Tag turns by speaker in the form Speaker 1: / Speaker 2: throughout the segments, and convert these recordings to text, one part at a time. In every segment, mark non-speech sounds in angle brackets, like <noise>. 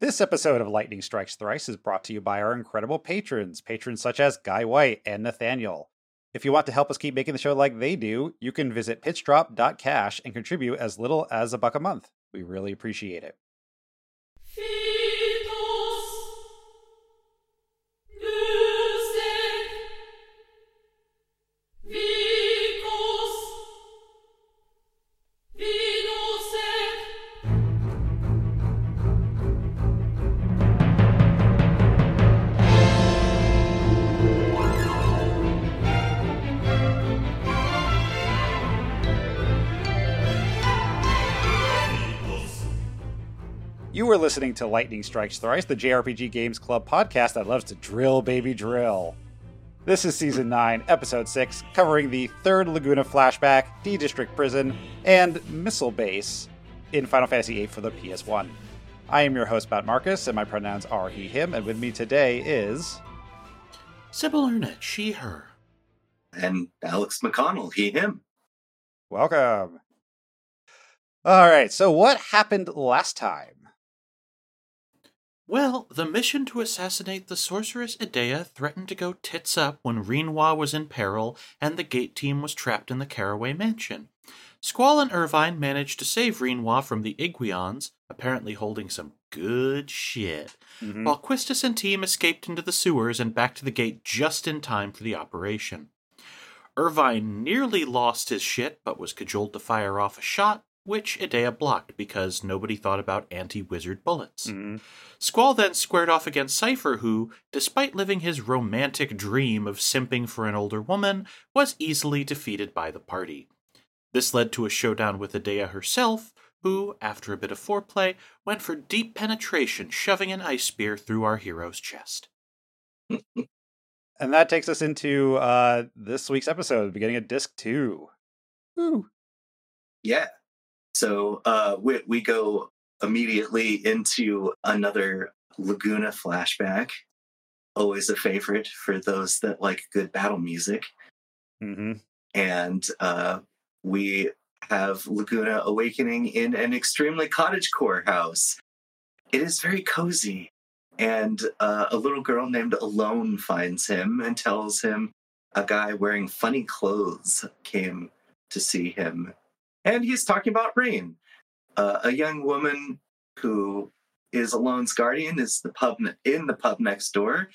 Speaker 1: This episode of Lightning Strikes Thrice is brought to you by our incredible patrons, patrons such as Guy White and Nathaniel. If you want to help us keep making the show like they do, you can visit pitchdrop.cash and contribute as little as a buck a month. We really appreciate it. Listening to Lightning Strikes Thrice, the JRPG Games Club podcast that loves to drill, baby, drill. This is Season 9, Episode 6, covering the third Laguna flashback, D District Prison, and Missile Base in Final Fantasy VIII for the PS1. I am your host, Matt Marcus, and my pronouns are he, him, and with me today is.
Speaker 2: Sybil Ernett, she, her.
Speaker 3: And Alex McConnell, he, him.
Speaker 1: Welcome. All right, so what happened last time?
Speaker 2: Well, the mission to assassinate the sorceress Edea threatened to go tits up when Rinoa was in peril and the gate team was trapped in the Caraway mansion. Squall and Irvine managed to save Rinoa from the Iguions, apparently holding some good shit,
Speaker 1: Mhm.
Speaker 2: while Quistis and team escaped into the sewers and back to the gate just in time for the operation. Irvine nearly lost his shit, but was cajoled to fire off a shot, which Edea blocked because nobody thought about anti wizard bullets.
Speaker 1: Mhm.
Speaker 2: Squall then squared off against Seifer, who, despite living his romantic dream of simping for an older woman, was easily defeated by the party. This led to a showdown with Edea herself, who, after a bit of foreplay, went for deep penetration, shoving an ice spear through our hero's chest. <laughs>
Speaker 1: And that takes us into uh, this week's episode, beginning of disc two. Woo.
Speaker 3: Yeah. So uh, we, we go immediately into another Laguna flashback. Always a favorite for those that like good battle music.
Speaker 1: hmm
Speaker 3: And uh, we have Laguna awakening in an extremely cottagecore house. It is very cozy. And uh, a little girl named Ellone finds him and tells him a guy wearing funny clothes came to see him. And he's talking about Raine. Uh, a young woman who is Ellone's guardian is the pub in the pub next door.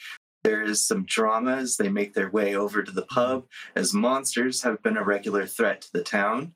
Speaker 3: There is some drama as they make their way over to the pub, as monsters have been a regular threat to the town.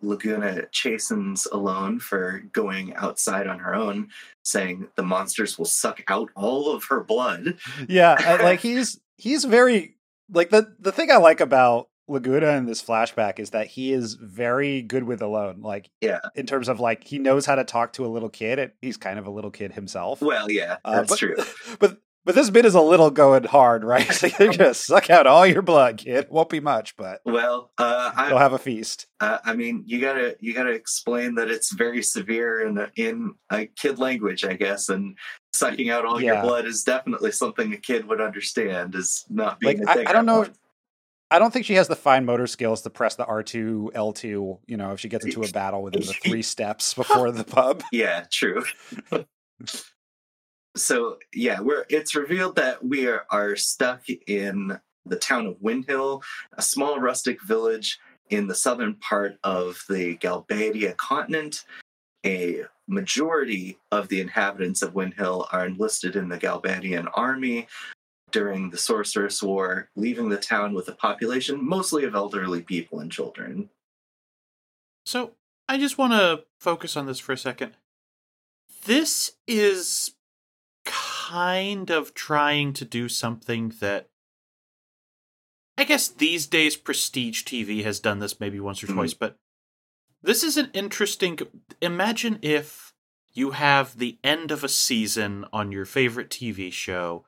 Speaker 3: Laguna chastens Alone for going outside on her own, saying the monsters will suck out all of her blood.
Speaker 1: Yeah, like he's he's very like the the thing I like about Laguna in this flashback is that he is very good with Ellone. Like
Speaker 3: Yeah.
Speaker 1: in terms of like he knows how to talk to a little kid. and He's kind of a little kid himself.
Speaker 3: Well, yeah,
Speaker 1: Uh,
Speaker 3: that's
Speaker 1: but,
Speaker 3: true. <laughs>
Speaker 1: But but this bit is a little going hard, right? <laughs> So they're gonna suck out all your blood, kid. Won't be much, but
Speaker 3: Well, uh, I,
Speaker 1: you'll have a feast.
Speaker 3: Uh, I mean, you gotta you gotta explain that it's very severe in a, in a kid language, I guess, and sucking out all
Speaker 1: Yeah.
Speaker 3: your blood is definitely something a kid would understand. Is not being.
Speaker 1: Like
Speaker 3: a
Speaker 1: I,
Speaker 3: thing
Speaker 1: I don't know. I don't think she has the fine motor skills to press the R two L two. You know, if she gets into a battle within the three <laughs> steps before the pub.
Speaker 3: Yeah, true. so yeah, we're it's revealed that we are, are stuck in the town of Winhill, a small rustic village in the southern part of the Galbadia continent. A majority of the inhabitants of Winhill are enlisted in the Galbadian army during the Sorceress War, leaving the town with a population mostly of elderly people and children.
Speaker 2: So, I just want to focus on this for a second. This is kind of trying to do something that I guess these days prestige TV has done this maybe once or
Speaker 3: Mhm.
Speaker 2: twice, but this is an interesting imagine if you have the end of a season on your favorite TV show.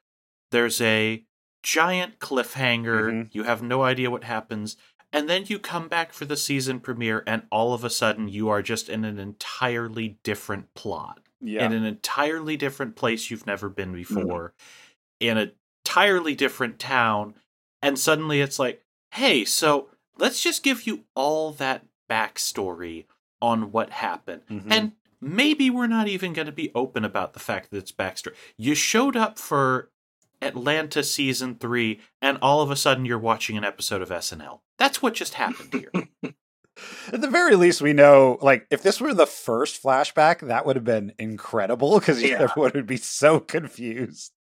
Speaker 2: There's a giant cliffhanger,
Speaker 1: Mhm.
Speaker 2: you have no idea what happens, and then you come back for the season premiere and all of a sudden you are just in an entirely different plot
Speaker 1: Yeah.
Speaker 2: in an entirely different place you've never been before in an entirely different town and suddenly it's like hey so let's just give you all that backstory on what happened
Speaker 1: Mhm.
Speaker 2: and maybe we're not even going to be open about the fact that it's backstory. You showed up for Atlanta season three, and all of a sudden you're watching an episode of SNL. That's what just happened here. <laughs>
Speaker 1: At the very least, we know, like, if this were the first flashback, that would have been incredible because
Speaker 3: Yeah.
Speaker 1: everyone <laughs> would be so confused.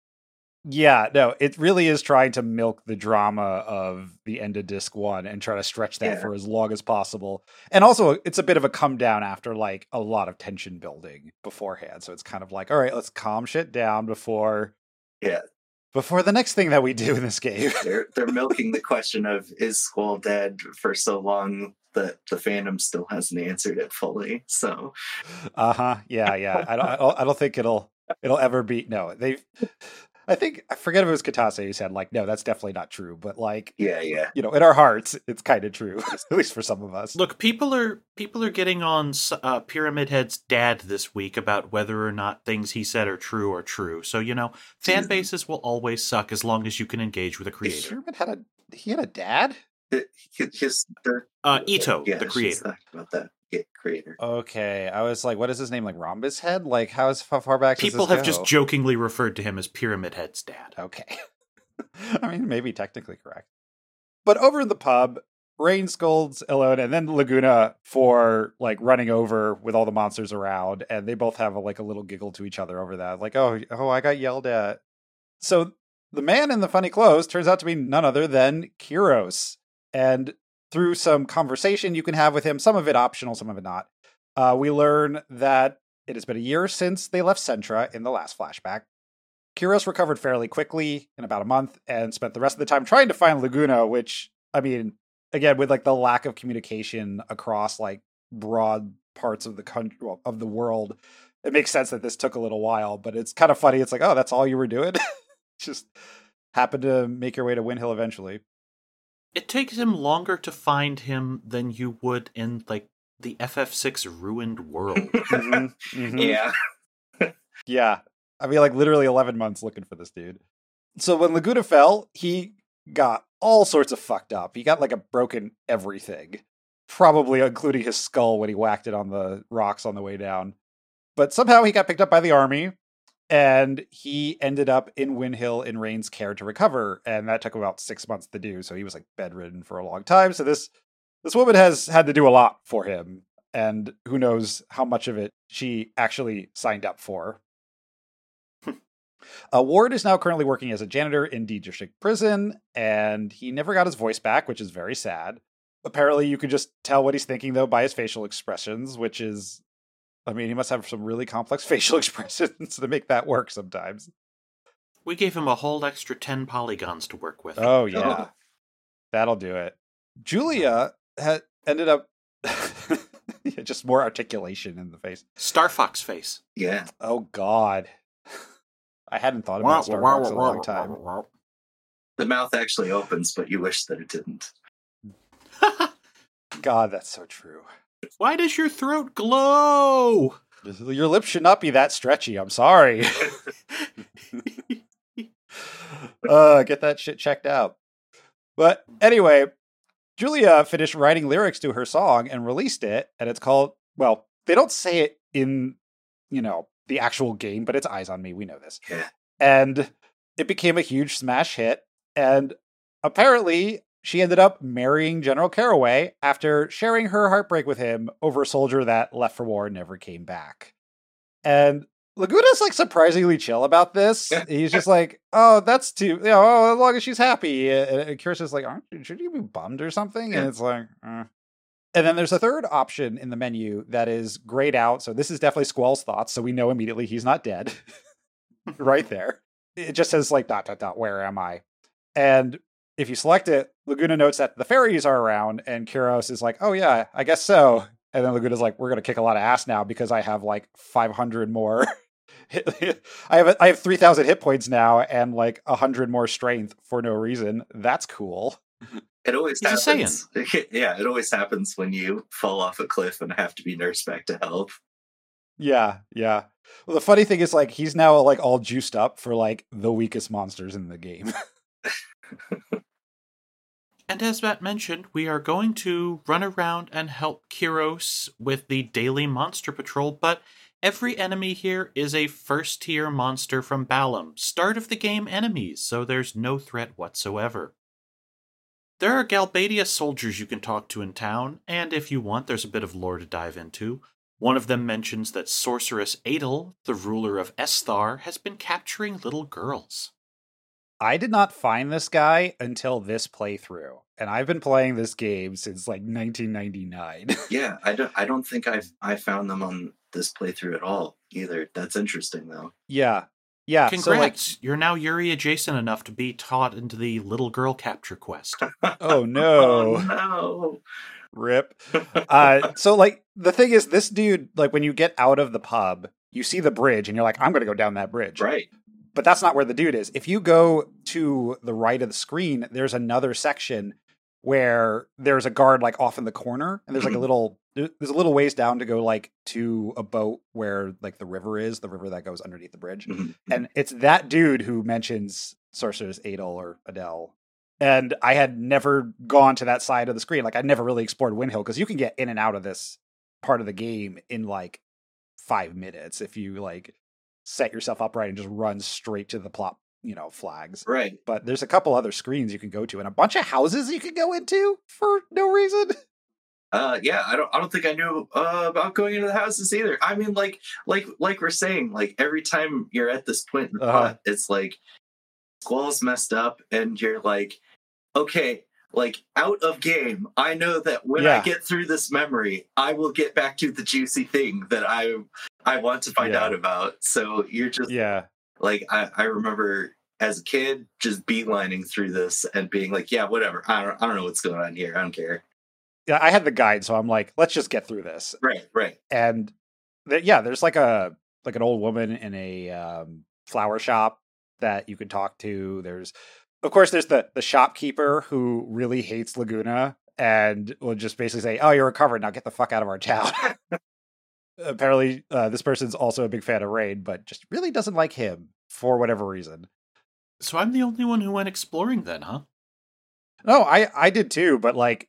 Speaker 1: Yeah, no, it really is trying to milk the drama of the end of disc one and try to stretch that
Speaker 3: Yeah.
Speaker 1: for as long as possible. And also, it's a bit of a come down after like a lot of tension building beforehand. So it's kind of like, all right, let's calm shit down before,
Speaker 3: Yeah.
Speaker 1: Before the next thing that we do in this game.
Speaker 3: they're they're milking the question of is Squall dead for so long that the fandom still hasn't answered it fully. So
Speaker 1: Uh huh. Yeah, yeah. I don't, I don't. I don't think it'll. It'll ever be. No, they. I think I forget if it was Kitase who said like, no, that's definitely not true. But like,
Speaker 3: yeah, yeah.
Speaker 1: you know, in our hearts, it's kind of true, <laughs> at least for some of us.
Speaker 2: Look, people are people are getting on uh, Pyramid Head's dad this week about whether or not things he said are true or true. So you know, fan bases will always suck as long as you can engage with a creator.
Speaker 1: Sherman had a he had a dad.
Speaker 3: It- his the,
Speaker 2: Uh, Ito,
Speaker 3: yeah,
Speaker 2: the creator.
Speaker 3: about that creator.
Speaker 1: Okay, I was like, what is his name? Like Rhombus Head? Like how is how far back?
Speaker 2: People
Speaker 1: this
Speaker 2: have just jokingly referred to him as Pyramid Head's dad.
Speaker 1: Okay. <laughs> I mean, maybe technically correct. But over in the pub, Raine scolds Ellone and then Laguna for like running over with all the monsters around, and they both have a, like a little giggle to each other over that. Like, oh, oh, I got yelled at. So the man in the funny clothes turns out to be none other than Kiros. And through some conversation you can have with him, some of it optional, some of it not, uh, we learn that it has been a year since they left Centra in the last flashback. Kiros recovered fairly quickly in about a month and spent the rest of the time trying to find Laguna, which, I mean, again, with like the lack of communication across like broad parts of the country, well, of the world, it makes sense that this took a little while, but it's kind of funny. It's like, oh, that's all you were doing? <laughs> Just happened to make your way to Winhill eventually.
Speaker 2: It takes him longer to find him than you would in like the FF6 ruined world. <laughs>
Speaker 1: Mhm, <laughs> mhm.
Speaker 3: Yeah. <laughs>
Speaker 1: Yeah. I mean, like literally 11 months looking for this dude. So when Laguna fell, he got all sorts of fucked up. He got like a broken everything, probably including his skull when he whacked it on the rocks on the way down. But somehow he got picked up by the army and he ended up in Winhill in Raine's care to recover. And that took about six months to do. So he was like bedridden for a long time. So this this woman has had to do a lot for him. And who knows how much of it she actually signed up for. <laughs> Uh, Ward is now currently working as a janitor in D District Prison, and he never got his voice back, which is very sad. Apparently, you could just tell what he's thinking, though, by his facial expressions, which is, I mean, he must have some really complex <laughs> facial expressions to make that work sometimes.
Speaker 2: we gave him a whole extra 10 polygons to work with.
Speaker 1: Oh, <laughs> oh. yeah. That'll do it. Julia had ended up <laughs> Yeah, just more articulation in the face.
Speaker 2: Star Fox face.
Speaker 3: Yeah.
Speaker 1: Oh, God. I hadn't thought about Star Fox in a long time.
Speaker 3: The mouth actually opens, but you wish that it didn't.
Speaker 1: God, that's so true.
Speaker 2: Why does your throat glow?
Speaker 1: Your lips should not be that stretchy. I'm sorry. <laughs> <laughs> uh, get that shit checked out. But anyway, Julia finished writing lyrics to her song and released it, and it's called, well, they don't say it in, you know, the actual game, but it's Eyes on Me. We know this. And it became a huge smash hit. And apparently, she ended up marrying General Caraway after sharing her heartbreak with him over a soldier that left for war and never came back. And Laguna's like surprisingly chill about this. He's just like, "Oh, that's too, you know, oh, as long as she's happy." And Kiros is like, Aren't, "Should you be bummed or something?" And it's like, eh. and then there's a third option in the menu that is grayed out. So this is definitely Squall's thoughts. So we know immediately he's not dead. <laughs> right there. It just says like dot dot dot. Where am I? And if you select it, Laguna notes that the fairies are around, and Kiros is like, "Oh yeah, I guess so." And then Laguna's like, "We're gonna kick a lot of ass now because I have like 500 more. <laughs> I have I have 3,000 hit points now and like 100 more strength for no reason. That's cool."
Speaker 3: It always
Speaker 2: He's
Speaker 3: happens. <laughs> yeah, it always happens when you fall off a cliff and have to be nursed back to health.
Speaker 1: Yeah, yeah. Well, the funny thing is, like, he's now like all juiced up for like the weakest monsters in the game. <laughs>
Speaker 2: And as Matt mentioned, we are going to run around and help Kiros with the daily monster patrol, but Every enemy here is a first tier monster from Balamb, start of the game enemies, so there's no threat whatsoever. There are Galbadia soldiers you can talk to in town, and if you want, there's a bit of lore to dive into. One of them mentions that sorceress Adel, the ruler of Esthar, has been capturing little girls.
Speaker 1: I did not find this guy until this playthrough, and I've been playing this game since like 1999. <laughs>
Speaker 3: yeah, I don't. I don't think I've I found them on this playthrough at all either. That's interesting though.
Speaker 1: Yeah, yeah.
Speaker 2: Congrats!
Speaker 1: So, like,
Speaker 2: You're now Yuri adjacent enough to be taught into the little girl capture quest. <laughs> <laughs>
Speaker 1: oh no!
Speaker 3: oh no!
Speaker 1: Rip. Uh, so like the thing is, this dude, like when you get out of the pub, you see the bridge, and you're like, I'm going to go down that bridge.
Speaker 3: Right
Speaker 1: but that's not where the dude is. If you go to the right of the screen, there's another section where there's a guard like off in the corner, and there's like a <clears throat> little there's a little ways down to go like to a boat where like the river is, the river that goes underneath the bridge,
Speaker 3: Mhm.
Speaker 1: and it's that dude who mentions sorceress Adel or Adele. And I had never gone to that side of the screen. Like I never really explored Winhill because you can get in and out of this part of the game in like five minutes if you like set yourself up right and just run straight to the plot, you know, flags.
Speaker 3: right.
Speaker 1: But there's a couple other screens you can go to and a bunch of houses you can go into for no reason. <laughs>
Speaker 3: Uh, yeah, I don't. I don't think I knew uh, about going into the houses either. I mean, like, like, like we're saying, like every time you're at this point in the
Speaker 1: Uh-huh.
Speaker 3: plot, it's like Squall's messed up, and you're like, okay, like out of game. I know that when I get through this memory, I will get back to the juicy thing that I I want to find
Speaker 1: Yeah.
Speaker 3: out about. So you're just
Speaker 1: Yeah.
Speaker 3: like I, I remember as a kid just beelining through this and being like, yeah, whatever. I don't I don't know what's going on here. I don't care.
Speaker 1: Yeah, I had the guide, so I'm like, let's just get through this.
Speaker 3: Right, right.
Speaker 1: And th- yeah, there's like a like an old woman in a um, flower shop that you can talk to. There's of course there's the the shopkeeper who really hates Laguna and will just basically say, "Oh, you're recovered. Now get the fuck out of our town." <laughs> Apparently, uh, this person's also a big fan of Raine, but just really doesn't like him for whatever reason.
Speaker 2: so I'm the only one who went exploring then, huh?
Speaker 1: No, I I did too, but like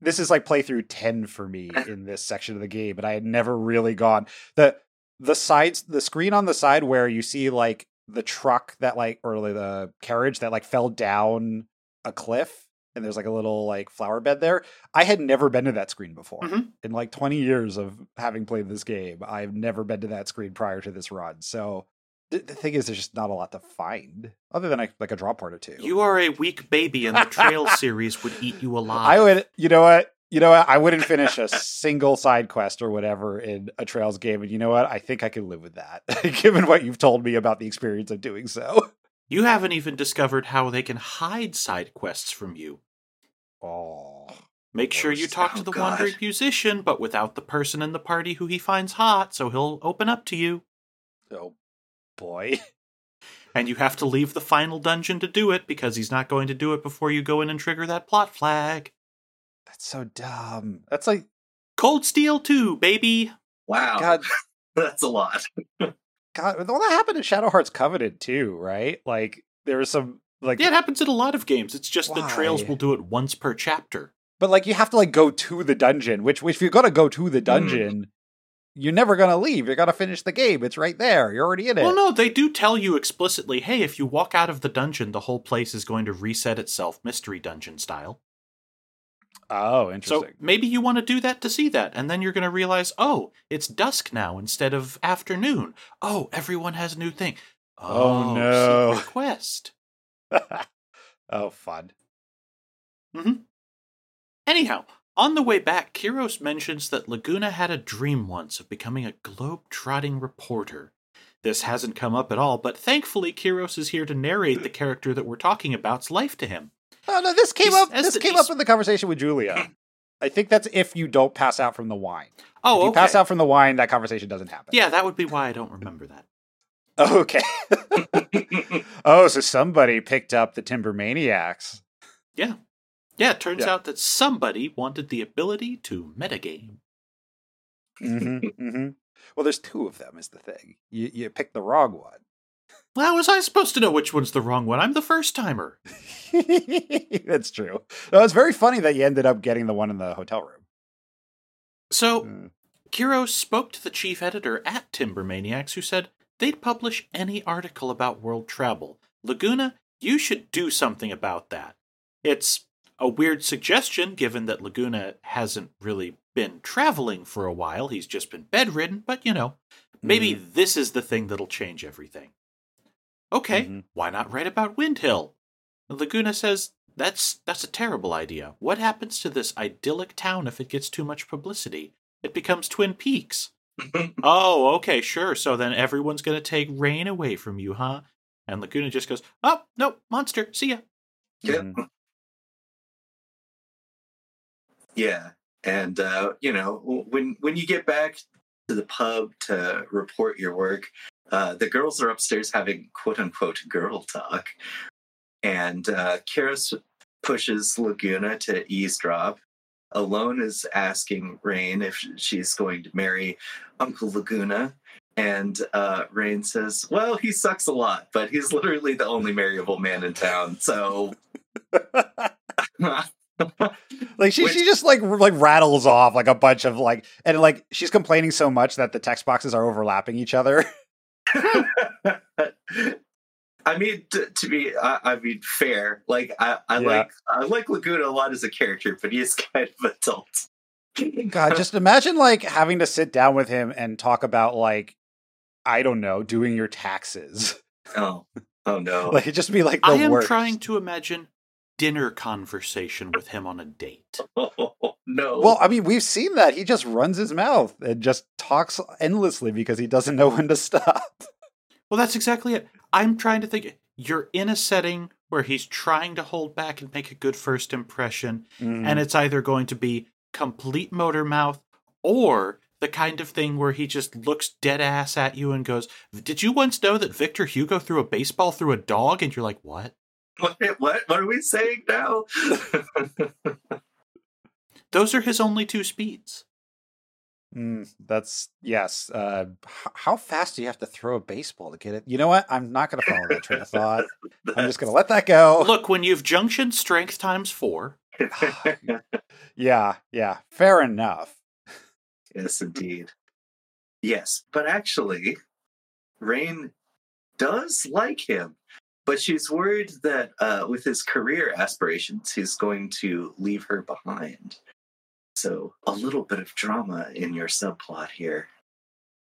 Speaker 1: this is like playthrough 10 for me in this section of the game and I had never really gone the the sides the screen on the side where you see like the truck that like or like, the carriage that like fell down a cliff and there's like a little like flower bed there. I had never been to that screen before.
Speaker 2: Mhm.
Speaker 1: In like 20 years of having played this game, I've never been to that screen prior to this run. So the, the thing is there's just not a lot to find other than like, like a draw part or two.
Speaker 2: You are a weak baby, and the Trail series would eat you alive.
Speaker 1: I would, you know what? You know? I wouldn't <laughs> finish a single side quest or whatever in a Trails game. And you know what? I think I can live with that, <laughs> given what you've told me about the experience of doing so.
Speaker 2: You haven't even discovered how they can hide side quests from you.
Speaker 1: Oh.
Speaker 2: Make sure you talk to the
Speaker 3: God.
Speaker 2: wandering musician, but without the person in the party who he finds hot, so he'll open up to you.
Speaker 1: Oh, boy. <laughs>
Speaker 2: And you have to leave the final dungeon to do it because he's not going to do it before you go in and trigger that plot flag.
Speaker 1: That's so dumb. That's like,
Speaker 2: Cold Steel 2, baby!
Speaker 3: Wow.
Speaker 1: God, <laughs>
Speaker 3: That's a lot. <laughs>
Speaker 1: God. Well, that happened in Shadow Hearts Covenant too, right? Like, there was some, like,
Speaker 2: Yeah, it happens in a lot of games. It's just the Trails will do it once per chapter.
Speaker 1: but like, you have to, like, go to the dungeon, which, which if you're going to go to the mm. dungeon, you're never going to leave. You're going to finish the game. It's right there. You're already in it.
Speaker 2: Well, no, they do tell you explicitly hey, if you walk out of the dungeon, the whole place is going to reset itself, mystery dungeon style.
Speaker 1: Oh, interesting.
Speaker 2: So maybe you want to do that to see that, and then you're going to realize, oh, it's dusk now instead of afternoon. Oh, everyone has a new thing.
Speaker 1: Oh, no.
Speaker 2: Oh, secret <laughs> quest.
Speaker 1: oh, fun. Mm-hmm.
Speaker 2: Anyhow, on the way back, Kiros mentions that Laguna had a dream once of becoming a globe-trotting reporter. This hasn't come up at all, but thankfully Kiros is here to narrate the character that we're talking about's life to him.
Speaker 1: Oh no, this came
Speaker 2: He's-
Speaker 1: up. This
Speaker 2: the-
Speaker 1: came
Speaker 2: he's-
Speaker 1: up in the conversation with Julia. <laughs> I think that's if you don't pass out from the wine.
Speaker 2: Oh,
Speaker 1: if you
Speaker 2: okay.
Speaker 1: pass out from the wine, that conversation doesn't happen.
Speaker 2: Yeah, that would be why I don't remember that.
Speaker 1: Okay. <laughs> oh, so somebody picked up the Timber Maniacs.
Speaker 2: Yeah. Yeah, it turns
Speaker 1: Yeah.
Speaker 2: out that somebody wanted the ability to metagame.
Speaker 1: mm-hmm, mm-hmm. Well, there's two of them. Is the thing. You you picked the wrong one.
Speaker 2: How was I supposed to know which one's the wrong one? I'm the first timer. <laughs>
Speaker 1: that's true. No, it's very funny that you ended up getting the one in the hotel room.
Speaker 2: So,
Speaker 1: Mm.
Speaker 2: Kiros spoke to the chief editor at Timbermaniacs, who said they'd publish any article about world travel. Laguna, you should do something about that. It's a weird suggestion given that Laguna hasn't really been traveling for a while. He's just been bedridden, but you know, maybe mm. this is the thing that'll change everything. Okay, mm-hmm. why not write about Winhill? Laguna says that's that's a terrible idea. What happens to this idyllic town if it gets too much publicity? It becomes Twin Peaks. <laughs> oh, okay, sure. So then everyone's going to take Raine away from you, huh? And Laguna just goes, "Oh, no, monster. See ya."
Speaker 3: Yeah. Mm-hmm. Yeah, and uh, you know when when you get back to the pub to report your work, uh, the girls are upstairs having quote unquote girl talk, and uh, pushes Laguna to eavesdrop. Ellone is asking Raine if she's going to marry Uncle Laguna. And uh, Raine says, Well, he sucks a lot, but he's literally the only marryable man in town. So. <laughs>
Speaker 1: like she, Which, she just like like rattles off like a bunch of like and like she's complaining so much that the text boxes are overlapping each other. <laughs> <laughs>
Speaker 3: I mean, to, to be, I, I, mean, fair. Like, I, I yeah. like, I like Laguna a lot as a character, but he is <laughs> kind of adult. <laughs>
Speaker 1: God, just imagine like having to sit down with him and talk about like, I don't know, doing your taxes.
Speaker 3: Oh, oh no!
Speaker 1: like it just be like the
Speaker 2: I am
Speaker 1: worst.
Speaker 2: trying to imagine dinner conversation with him on a date.
Speaker 3: Oh, <laughs> no.
Speaker 1: Well, I mean, we've seen that. He just runs his mouth and just talks endlessly because he doesn't know when to stop. <laughs>
Speaker 2: Well, that's exactly it. I'm trying to think. You're in a setting where he's trying to hold back and make a good first impression, mm. and it's either going to be complete motor mouth or the kind of thing where he just looks dead ass at you and goes, "Did you once know that Victor Hugo threw a baseball through a dog?" And you're like, "What?
Speaker 3: What? What, what are we saying now?" <laughs>
Speaker 2: Those are his only two speeds.
Speaker 1: Mm, that's yes. Uh, h- how fast do you have to throw a baseball to get it? You know what? I'm not going to follow that train of thought. <laughs> I'm just going to let that go.
Speaker 2: Look, when you've junction strength times four. <sighs>
Speaker 1: yeah, yeah, fair enough.
Speaker 3: Yes, indeed. Yes, but actually, Raine does like him, but she's worried that uh, with his career aspirations, he's going to leave her behind. So a little bit of drama in your subplot here.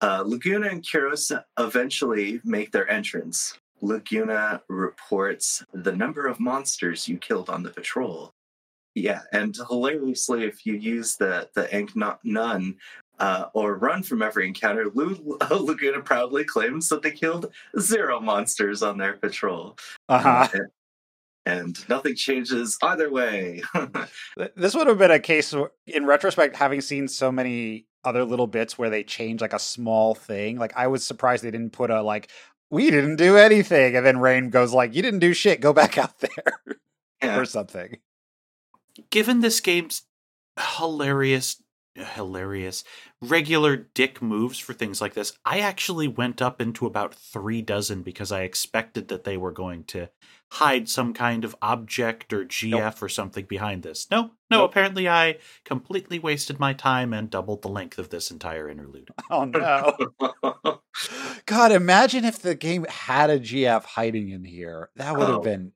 Speaker 3: Uh, Laguna and Kiros eventually make their entrance. Laguna reports the number of monsters you killed on the patrol. Yeah, and hilariously, if you use the the Ankh Nun uh, or run from every encounter, <laughs> Laguna proudly claims that they killed zero monsters on their patrol.
Speaker 1: Uh-huh.
Speaker 3: Uh, and nothing changes either way. <laughs>
Speaker 1: this would have been a case in retrospect, having seen so many other little bits where they change like a small thing. Like I was surprised they didn't put a like we didn't do anything, and then Raine goes like you didn't do shit. Go back out there <laughs> yeah. or something.
Speaker 2: Given this game's hilarious hilarious regular dick moves for things like this i actually went up into about three dozen because i expected that they were going to hide some kind of object or gf nope. or something behind this no no nope. apparently i completely wasted my time and doubled the length of this entire interlude <laughs>
Speaker 1: oh no <laughs> god imagine if the game had a gf hiding in here that would have oh. been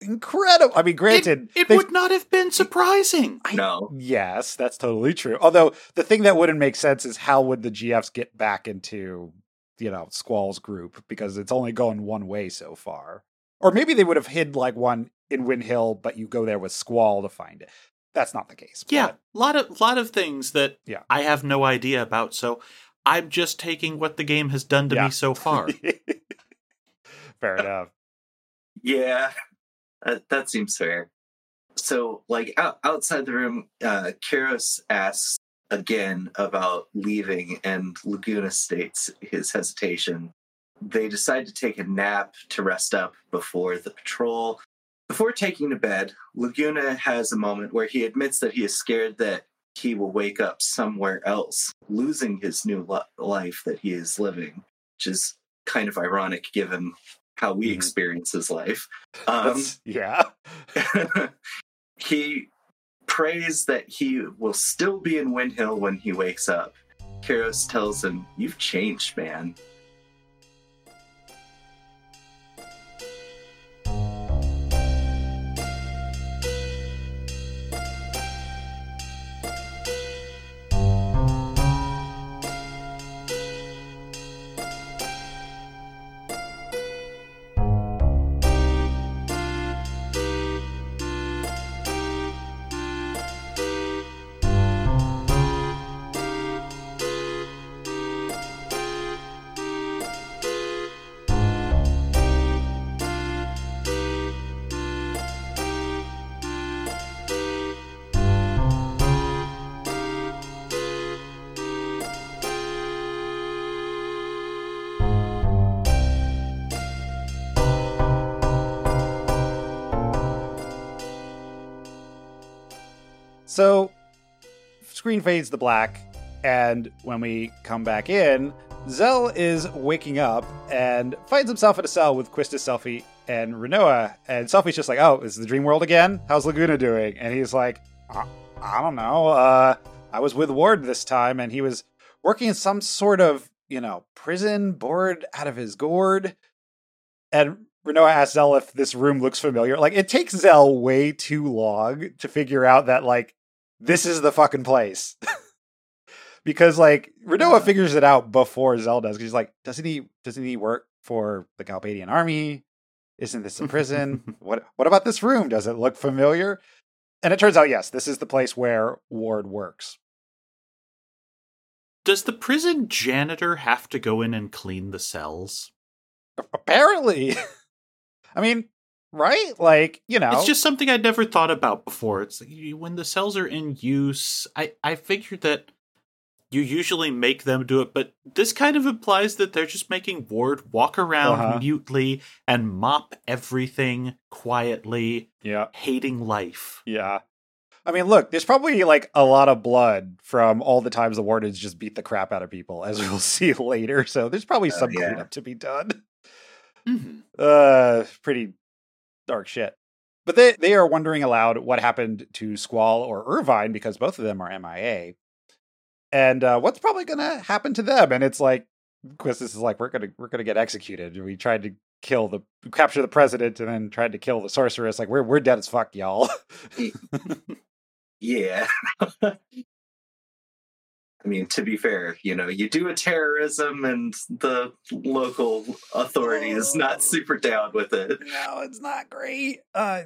Speaker 1: incredible. I mean, granted,
Speaker 2: it, it would not have been surprising.
Speaker 3: I, no.
Speaker 1: Yes, that's totally true. Although the thing that wouldn't make sense is how would the GFs get back into you know Squall's group because it's only going one way so far. Or maybe they would have hid like one in Winhill, but you go there with Squall to find it. That's not the case.
Speaker 2: Yeah, a lot of lot of things that yeah. I have no idea about. So I'm just taking what the game has done to yeah. me so far. <laughs>
Speaker 1: Fair enough. <laughs>
Speaker 3: Yeah, that, seems fair. So, like out, outside the room, uh, asks again about leaving, and Laguna states his hesitation. They decide to take a nap to rest up before the patrol. Before taking to bed, Laguna has a moment where he admits that he is scared that he will wake up somewhere else, losing his new life that he is living, which is kind of ironic given how we mm-hmm. experience his life.
Speaker 1: Um, yeah. <laughs>
Speaker 3: he prays that he will still be in Winhill when he wakes up. Kiros tells him, You've changed, man.
Speaker 1: So, screen fades to black, and when we come back in, Zell is waking up and finds himself in a cell with Quistis, Selphie and Rinoa. And Selphie's just like, "Oh, is the dream world again? How's Laguna doing?" And he's like, "I, I don't know. Uh, I was with Ward this time, and he was working in some sort of, you know, prison, bored out of his gourd." And Rinoa asks Zell if this room looks familiar. Like, it takes Zell way too long to figure out that, like, this is the fucking place. <laughs> because like Rinoa figures it out before Zell does. He's like, doesn't he? Doesn't he work for the Galbadian army? Isn't this a prison? <laughs> what What about this room? Does it look familiar? And it turns out, yes, this is the place where Ward works.
Speaker 2: Does the prison janitor have to go in and clean the cells?
Speaker 1: Apparently. <laughs> I mean, right? Like, you know.
Speaker 2: It's just something I'd never thought about before. It's like when the cells are in use, I, I figured that you usually make them do it, but this kind of implies that they're just making Ward walk around
Speaker 1: Uh-huh.
Speaker 2: mutely and mop everything quietly,
Speaker 1: Yeah.
Speaker 2: hating life.
Speaker 1: Yeah. I mean, look, there's probably like a lot of blood from all the times the wardens just beat the crap out of people, as <laughs> we'll see later. So there's probably
Speaker 3: Oh,
Speaker 1: some
Speaker 3: yeah.
Speaker 1: cleanup to be done.
Speaker 2: Mhm.
Speaker 1: Uh, pretty dark shit. But they they are wondering aloud what happened to Squall or Irvine because both of them are MIA, and uh, what's probably gonna happen to them. And it's like, Quistis is like, we're gonna we're gonna get executed. We tried to kill the capture the president and then tried to kill the sorceress. Like we're we're dead as fuck, y'all. <laughs>
Speaker 3: Yeah. <laughs> I mean, to be fair, you know, you do a terrorism and the local authority is
Speaker 1: Oh.
Speaker 3: not super down with it.
Speaker 1: no, it's not great. Uh,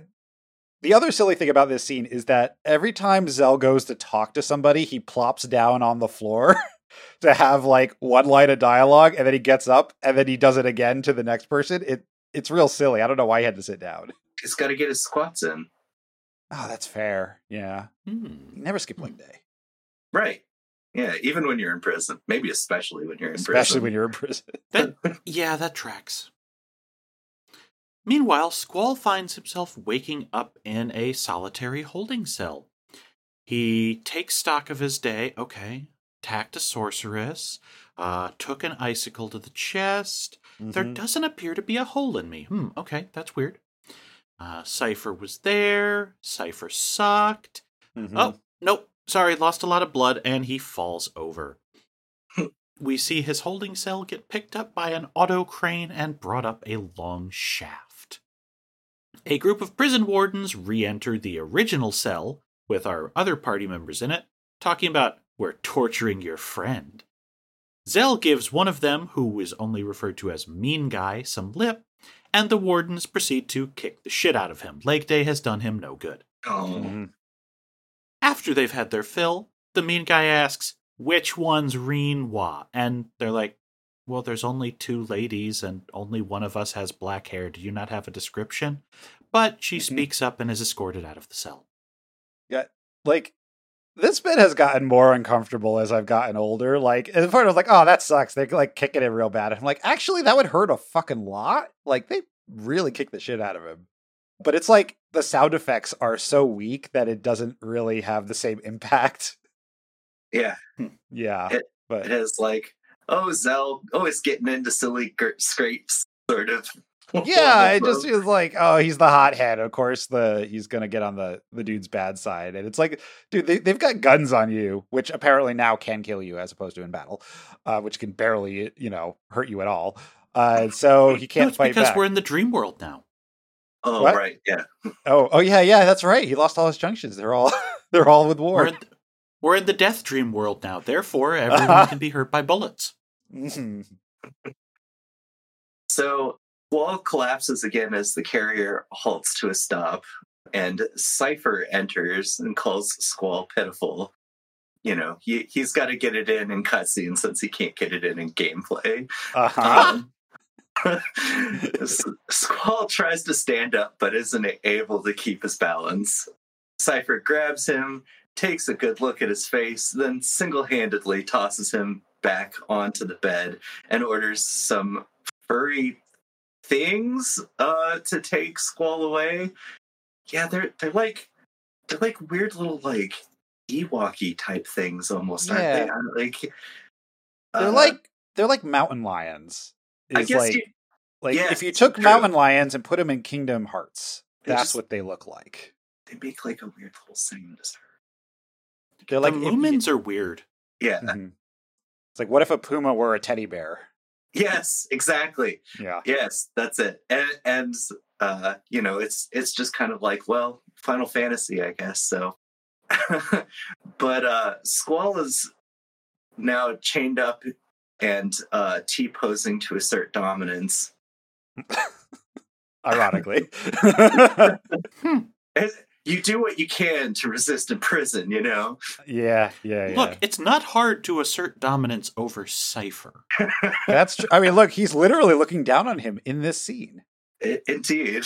Speaker 1: the other silly thing about this scene is that every time Zell goes to talk to somebody, he plops down on the floor <laughs> to have like one line of dialogue, and then he gets up and then he does it again to the next person. It it's real silly. I don't know why he had to sit down.
Speaker 3: He's got to get his squats in.
Speaker 1: Oh, that's fair. Yeah,
Speaker 2: Hmm.
Speaker 1: never skip leg day,
Speaker 3: Right. Yeah, even when you're in prison. Maybe especially when you're in
Speaker 1: especially
Speaker 3: prison.
Speaker 1: Especially when you're in prison. <laughs>
Speaker 2: That, yeah, that tracks. Meanwhile, Squall finds himself waking up in a solitary holding cell. He takes stock of his day. Okay, tacked a sorceress, uh, took an icicle to the chest. There
Speaker 1: Mhm.
Speaker 2: doesn't appear to be a hole in me. Hmm, okay, that's weird. Uh, Seifer was there. Seifer sucked.
Speaker 1: Mhm.
Speaker 2: Oh, nope. Sorry, lost a lot of blood, and he falls over. we see his holding cell get picked up by an auto crane and brought up a long shaft. A group of prison wardens re enter the original cell with our other party members in it, talking about we're torturing your friend. Zell gives one of them, who is only referred to as Mean Guy, some lip, and the wardens proceed to kick the shit out of him. Leg Day has done him no good.
Speaker 3: Oh,
Speaker 1: Mhm.
Speaker 2: After they've had their fill, the mean guy asks, which one's Reenwa? And they're like, well, there's only two ladies and only one of us has black hair. Do you not have a description? But she
Speaker 1: Mhm.
Speaker 2: speaks up and is escorted out of the cell.
Speaker 1: Yeah, like this bit has gotten more uncomfortable as I've gotten older. Like, at the point I was like, oh, that sucks. They're like kicking it real bad. I'm like, actually, that would hurt a fucking lot. Like, they really kick the shit out of him. But it's like the sound effects are so weak that it doesn't really have the same impact.
Speaker 3: yeah.
Speaker 1: Yeah.
Speaker 3: It-
Speaker 1: but
Speaker 3: it is like, oh, Zell always getting into silly scrapes, sort of. <laughs>
Speaker 1: yeah, it just is like, oh, he's the hothead. Of course, the he's gonna get on the the dude's bad side, and it's like, dude, they, they've got guns on you, which apparently now can kill you as opposed to in battle, uh, which can barely, you know, hurt you at all. Uh, so he can't
Speaker 2: No,
Speaker 1: fight
Speaker 2: because
Speaker 1: back.
Speaker 2: we're in the dream world now.
Speaker 3: Oh
Speaker 1: What?
Speaker 3: right, yeah.
Speaker 1: Oh, oh yeah, yeah, that's right. He lost all his junctions. They're all <laughs> they're all with
Speaker 2: We're
Speaker 1: war.
Speaker 2: in, we're in the death dream world now. Therefore, everyone <laughs> can be hurt by bullets.
Speaker 1: Mhm.
Speaker 3: So Wall collapses again as the carrier halts to a stop, and Seifer enters and calls Squall pitiful. You know, he, he's got to get it in in cutscenes since he can't get it in in gameplay.
Speaker 1: Uh-huh.
Speaker 3: Um, <laughs> Squall tries to stand up but isn't able to keep his balance. Seifer grabs him, takes a good look at his face, then single handedly tosses him back onto the bed and orders some furry things uh, to take Squall away. Yeah, they're they're like they're like weird little like Ewok type things almost, aren't they?
Speaker 1: Yeah.
Speaker 3: Uh, Like
Speaker 1: they're
Speaker 3: uh,
Speaker 1: like they're like mountain lions.
Speaker 3: I
Speaker 1: Is
Speaker 3: guess
Speaker 1: like
Speaker 3: you-
Speaker 1: like
Speaker 3: yeah,
Speaker 1: if you took
Speaker 3: true.
Speaker 1: mountain lions and put them in Kingdom Hearts,
Speaker 3: They
Speaker 1: that's
Speaker 3: just-
Speaker 1: what they look like.
Speaker 3: they make like a weird little sound.
Speaker 1: They're like
Speaker 2: the lumens are weird.
Speaker 3: Yeah.
Speaker 1: Mhm. It's like what if a puma were a teddy bear?
Speaker 3: Yes, exactly.
Speaker 1: Yeah.
Speaker 3: Yes, that's it. And and uh, you know, it's it's just kind of like, well, Final Fantasy, I guess. So <laughs> but uh Squall is now chained up and uh T posing to assert dominance. <laughs>
Speaker 1: Ironically. <laughs>
Speaker 3: And You do what you can to resist in prison, you know.
Speaker 1: yeah, yeah, yeah.
Speaker 2: Look, it's not hard to assert dominance over Seifer. <laughs>
Speaker 1: That's true. I mean, look, he's literally looking down on him in this scene.
Speaker 3: I- Indeed.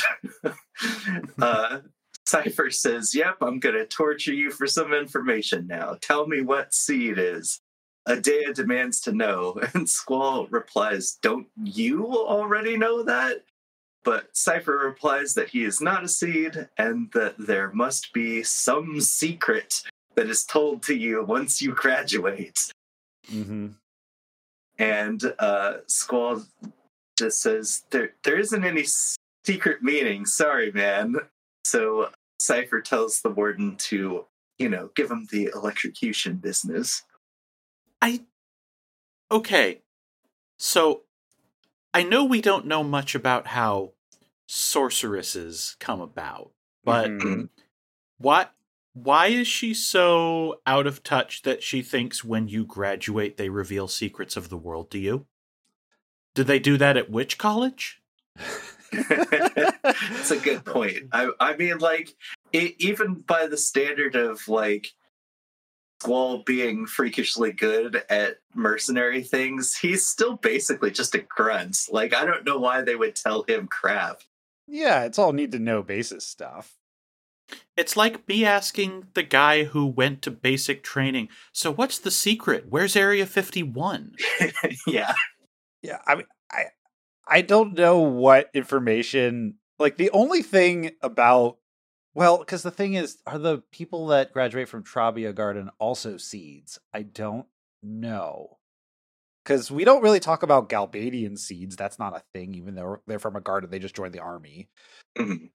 Speaker 3: uh, Seifer says, Yep, I'm going to torture you for some information now. Tell me what seed is. Edea demands to know, <laughs> and Squall replies, Don't you already know that? But Seifer replies that he is not a seed and that there must be some secret that is told to you once you graduate.
Speaker 1: Mm-hmm.
Speaker 3: And uh, Squall just says, there, there isn't any secret meaning. Sorry, man. So Seifer tells the warden to, you know, give him the electrocution business.
Speaker 2: I. Okay. So, I know we don't know much about how sorceresses come about, but
Speaker 1: Mhm.
Speaker 2: why why is she so out of touch that she thinks when you graduate they reveal secrets of the world to you? Did they do that at which college? <laughs>
Speaker 3: That's a good point. I, I mean, like, it, even by the standard of, like, Squall being freakishly good at mercenary things, he's still basically just a grunt. Like, I don't know why they would tell him crap.
Speaker 1: yeah, it's all need to know basis stuff.
Speaker 2: It's like me asking the guy who went to basic training, so what's the secret? Where's Area 51? <laughs>
Speaker 3: yeah.
Speaker 1: Yeah, I mean, I I don't know what information. Like the only thing about well, because the thing is, are the people that graduate from Trabia Garden also seeds? I don't know. Because we don't really talk about Galbadian seeds. That's not a thing, even though they're from a garden. They just joined the army.
Speaker 3: Mhm.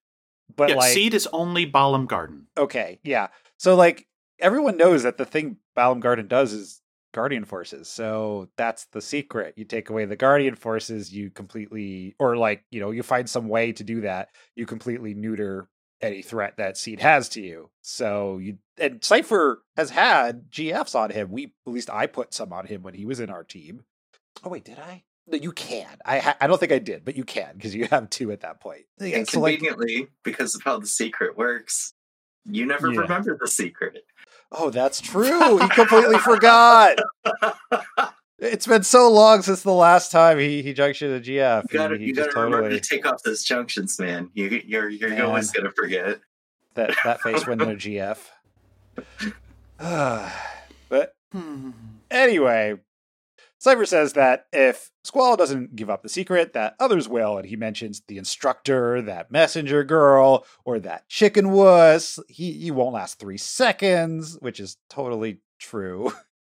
Speaker 1: But
Speaker 2: yeah,
Speaker 1: like,
Speaker 2: seed is only Balamb Garden.
Speaker 1: okay, yeah. So like, everyone knows that the thing Balamb Garden does is Guardian forces. So that's the secret. You take away the Guardian forces, you completely, or like, you know, you find some way to do that. You completely neuter any threat that Seed has to you. So you, and Seifer has had GFs on him. We, at least I put some on him when he was in our team. Oh, wait, did I? No, you can. I ha- I don't think I did, but you can because you have two at that point. Yeah,
Speaker 3: And
Speaker 1: so, like,
Speaker 3: conveniently, because of how the secret works, you never
Speaker 1: Yeah.
Speaker 3: remember the secret.
Speaker 1: oh, that's true. He completely forgot. <laughs> It's been so long since the last time he he junctioned a GF.
Speaker 3: You gotta,
Speaker 1: he, he
Speaker 3: you gotta remember to take off those junctions, man. You, you're, you're
Speaker 1: Man.
Speaker 3: always gonna forget.
Speaker 1: that that face went in a GF. but anyway, Seifer says that if Squall doesn't give up the secret, that others will, and he mentions the instructor, that messenger girl, or that chicken wuss. He he won't last three seconds, which is totally true.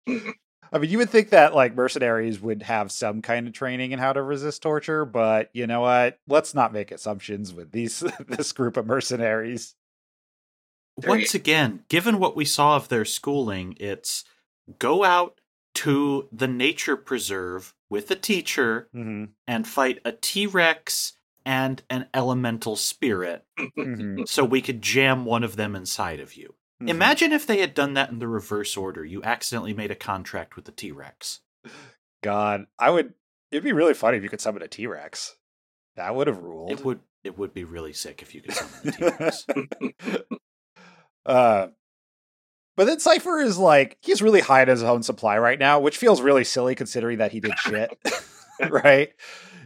Speaker 1: <laughs> I mean, you would think that like mercenaries would have some kind of training in how to resist torture, but you know what? Let's not make assumptions with these <laughs> this group of mercenaries.
Speaker 2: Once again, given what we saw of their schooling, it's go out to the nature preserve with a teacher
Speaker 1: Mm-hmm.
Speaker 2: and fight a T Rex and an elemental spirit
Speaker 1: Mm-hmm.
Speaker 2: so we could jam one of them inside of you. Imagine if they had done that in the reverse order. You accidentally made a contract with the T Rex.
Speaker 1: God, I would. It'd be really funny if you could summon a T Rex. That would have ruled.
Speaker 2: It would it would be really sick if you could summon the T Rex.
Speaker 1: uh, but then Seifer is like he's really high in his own supply right now, which feels really silly considering that he did shit. <laughs> right?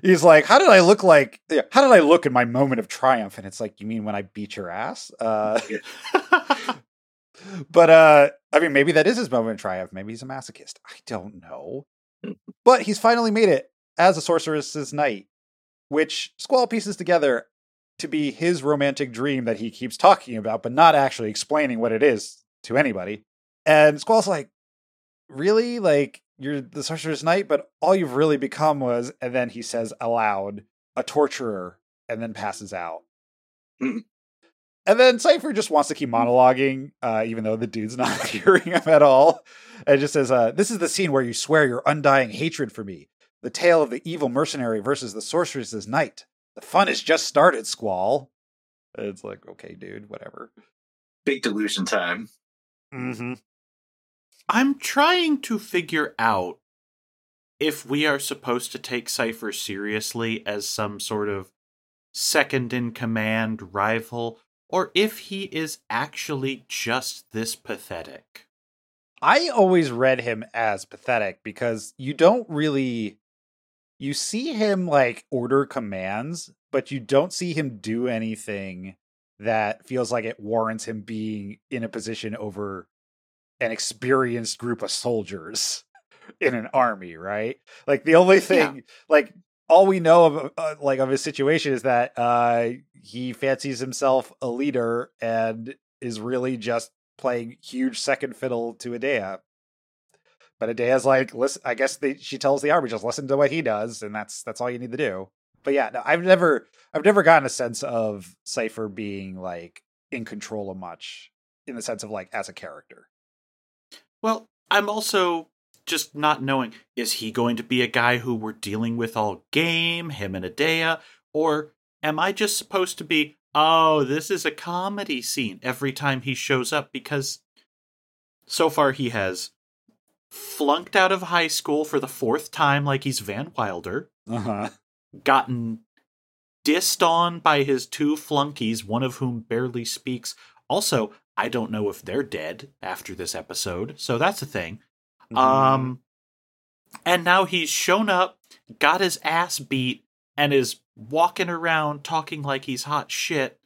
Speaker 1: He's like, "How did I look like? How did I look in my moment of triumph?" And it's like, "You mean when I beat your ass?" Uh, <laughs> <laughs> but uh, I mean, maybe that is his moment of triumph. Maybe he's a masochist. I don't know. but he's finally made it as a sorceress's knight, which Squall pieces together to be his romantic dream that he keeps talking about, but not actually explaining what it is to anybody. And Squall's like, really? Like, you're the sorcerer's knight, but all you've really become was, and then he says aloud, a torturer, and then passes out. <clears throat> And then Seifer just wants to keep monologuing, uh, even though the dude's not <laughs> hearing him at all. And just says, uh, This is the scene where you swear your undying hatred for me. The tale of the evil mercenary versus the sorceress's knight. The fun has just started, Squall. And it's like, okay, dude, whatever.
Speaker 3: Big delusion time.
Speaker 1: Mm-hmm.
Speaker 2: I'm trying to figure out if we are supposed to take Seifer seriously as some sort of second in command rival, or if he is actually just this pathetic.
Speaker 1: I always read him as pathetic because you don't really you see him like order commands, but you don't see him do anything that feels like it warrants him being in a position over an experienced group of soldiers <laughs> in an army, right? Like the only thing like all we know of uh, like of his situation is that uh he fancies himself a leader and is really just playing huge second fiddle to Edea. But Edea's like, listen, I guess she tells the army just listen to what he does, and that's that's all you need to do. But yeah, no, I've never I've never gotten a sense of Seifer being like in control of much in the sense of like as a character.
Speaker 2: Well, I'm also just not knowing is he going to be a guy who we're dealing with all game, him and Edea, or am I just supposed to be, oh, this is a comedy scene every time he shows up? Because so far he has flunked out of high school for the fourth time like he's Van Wilder,
Speaker 1: Uh-huh.
Speaker 2: gotten dissed on by his two flunkies, one of whom barely speaks. Also, I don't know if they're dead after this episode, so that's a thing.
Speaker 1: Mm-hmm.
Speaker 2: Um, and now he's shown up, got his ass beat, and is walking around talking like he's hot shit